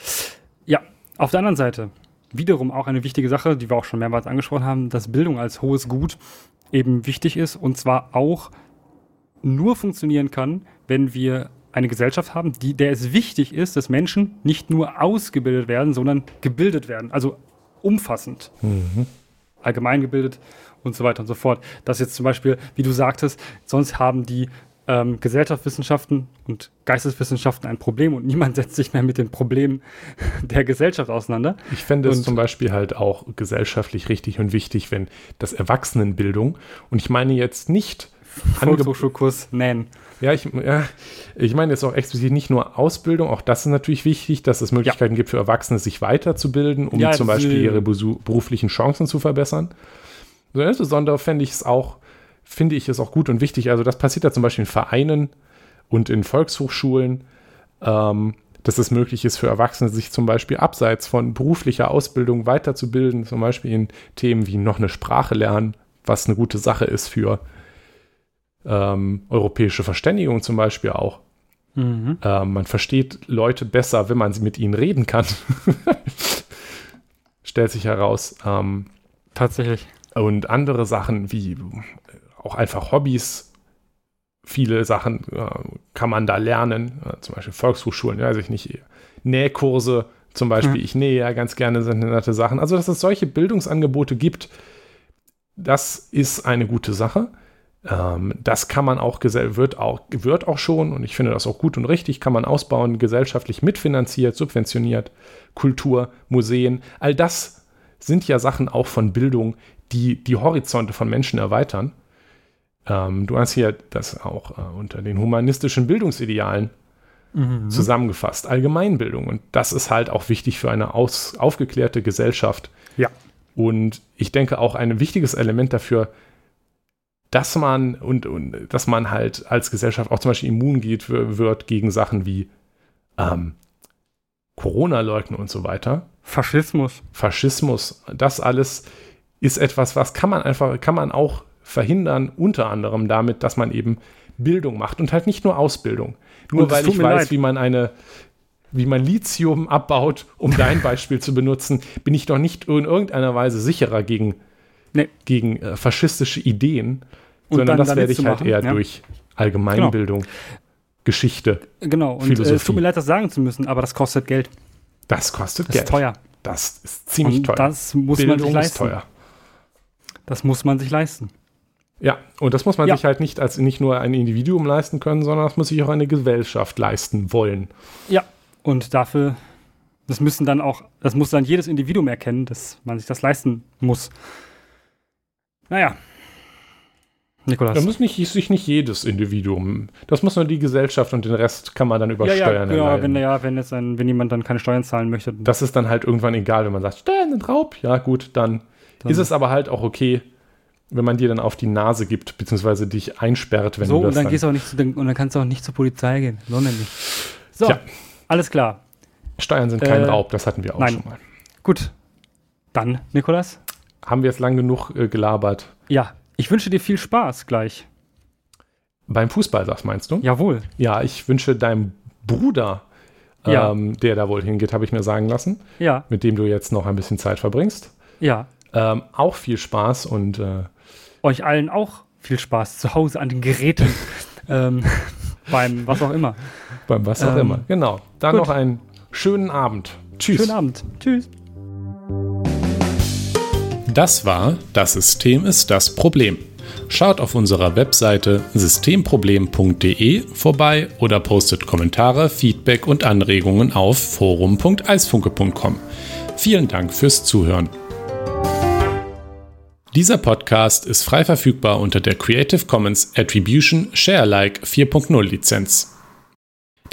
Ja, auf der anderen Seite, wiederum auch eine wichtige Sache, die wir auch schon mehrmals angesprochen haben, dass Bildung als hohes Gut eben wichtig ist und zwar auch nur funktionieren kann, wenn wir eine Gesellschaft haben, die, der es wichtig ist, dass Menschen nicht nur ausgebildet werden, sondern gebildet werden. Also umfassend. Mhm. Allgemein gebildet und so weiter und so fort. Das jetzt zum Beispiel, wie du sagtest, sonst haben die ähm, Gesellschaftswissenschaften und Geisteswissenschaften ein Problem und niemand setzt sich mehr mit den Problemen der Gesellschaft auseinander. Ich fände es zum Beispiel halt auch gesellschaftlich richtig und wichtig, wenn das Erwachsenenbildung, und ich meine jetzt nicht Volkshochschulkurs nennen. Ja, ich, ja, ich meine jetzt auch explizit nicht nur Ausbildung, auch das ist natürlich wichtig, dass es Möglichkeiten ja. gibt für Erwachsene, sich weiterzubilden, um ja, zum Beispiel ihre beruflichen Chancen zu verbessern. Also insbesondere fände ich es auch, finde ich es auch gut und wichtig. Also das passiert ja zum Beispiel in Vereinen und in Volkshochschulen, ähm, dass es möglich ist für Erwachsene, sich zum Beispiel abseits von beruflicher Ausbildung weiterzubilden, zum Beispiel in Themen wie noch eine Sprache lernen, was eine gute Sache ist für ähm, europäische Verständigung zum Beispiel auch. Mhm. Ähm, man versteht Leute besser, wenn man mit ihnen reden kann. Stellt sich heraus. Ähm, Tatsächlich. Und andere Sachen wie auch einfach Hobbys. Viele Sachen äh, kann man da lernen, äh, zum Beispiel Volkshochschulen, ja, weiß ich nicht, Nähkurse zum Beispiel. Mhm. Ich nähe ja ganz gerne sind nette Sachen. Also, dass es solche Bildungsangebote gibt, das ist eine gute Sache. Ähm, das kann man auch, wird auch, wird auch schon, und ich finde das auch gut und richtig, kann man ausbauen, gesellschaftlich mitfinanziert, subventioniert, Kultur, Museen, all das sind ja Sachen auch von Bildung, die die Horizonte von Menschen erweitern. Ähm, du hast hier das auch äh, unter den humanistischen Bildungsidealen mhm. zusammengefasst, Allgemeinbildung. Und das ist halt auch wichtig für eine aus, aufgeklärte Gesellschaft. Ja. Und ich denke auch ein wichtiges Element dafür, dass man und, und dass man halt als Gesellschaft auch zum Beispiel immun geht, wird gegen Sachen wie ähm, Corona-Leugnen und so weiter. Faschismus. Faschismus. Das alles ist etwas, was kann man einfach, kann man auch verhindern, unter anderem damit, dass man eben Bildung macht und halt nicht nur Ausbildung. Nur weil ich weiß, leid. wie man eine, wie man Lithium abbaut, um dein Beispiel zu benutzen, bin ich doch nicht in irgendeiner Weise sicherer gegen nee. gegen äh, faschistische Ideen, und sondern das werde ich halt eher ja. durch Allgemeinbildung, genau. Geschichte. Genau, und Philosophie. Äh, es tut mir leid, das sagen zu müssen, aber das kostet Geld. Das kostet das Geld. Das ist teuer. Das ist ziemlich und teuer. Das muss Bildung man sich leisten. Ist teuer. Das muss man sich leisten. Ja, und das muss man ja. sich halt nicht als nicht nur ein Individuum leisten können, sondern das muss sich auch eine Gesellschaft leisten wollen. Ja, und dafür, das müssen dann auch, das muss dann jedes Individuum erkennen, dass man sich das leisten muss. Naja. Nikolas. Da muss nicht, sich nicht jedes Individuum. Das muss nur die Gesellschaft und den Rest kann man dann über ja, Steuern ja, ja, wenn, ja, wenn, jetzt ein, wenn jemand dann keine Steuern zahlen möchte. Das ist dann halt irgendwann egal, wenn man sagt, Steuern sind Raub. Ja, gut, dann, dann ist es aber halt auch okay, wenn man dir dann auf die Nase gibt, beziehungsweise dich einsperrt, wenn so, du das und dann, dann gehst auch nicht zu, und dann kannst du auch nicht zur Polizei gehen. So nämlich. So, Tja. alles klar. Steuern sind kein äh, Raub, das hatten wir auch nein. schon mal. Gut. Dann, Nikolas haben wir jetzt lang genug äh, gelabert. Ja, ich wünsche dir viel Spaß gleich. Beim Fußball, sagst meinst du? Jawohl. Ja, ich wünsche deinem Bruder, ja. ähm, der da wohl hingeht, habe ich mir sagen lassen. Ja. Mit dem du jetzt noch ein bisschen Zeit verbringst. Ja. Ähm, auch viel Spaß und äh, euch allen auch viel Spaß zu Hause an den Geräten. ähm, beim was auch immer. Beim was auch ähm, immer, genau. Dann gut. noch einen schönen Abend. Tschüss. Schönen Abend. Tschüss. Das war Das System ist das Problem. Schaut auf unserer Webseite systemproblem.de vorbei oder postet Kommentare, Feedback und Anregungen auf forum.eisfunke.com. Vielen Dank fürs Zuhören. Dieser Podcast ist frei verfügbar unter der Creative Commons Attribution Sharealike 4.0 Lizenz.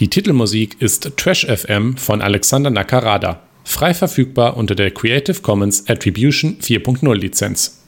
Die Titelmusik ist Trash FM von Alexander Nakarada frei verfügbar unter der Creative Commons Attribution 4.0 Lizenz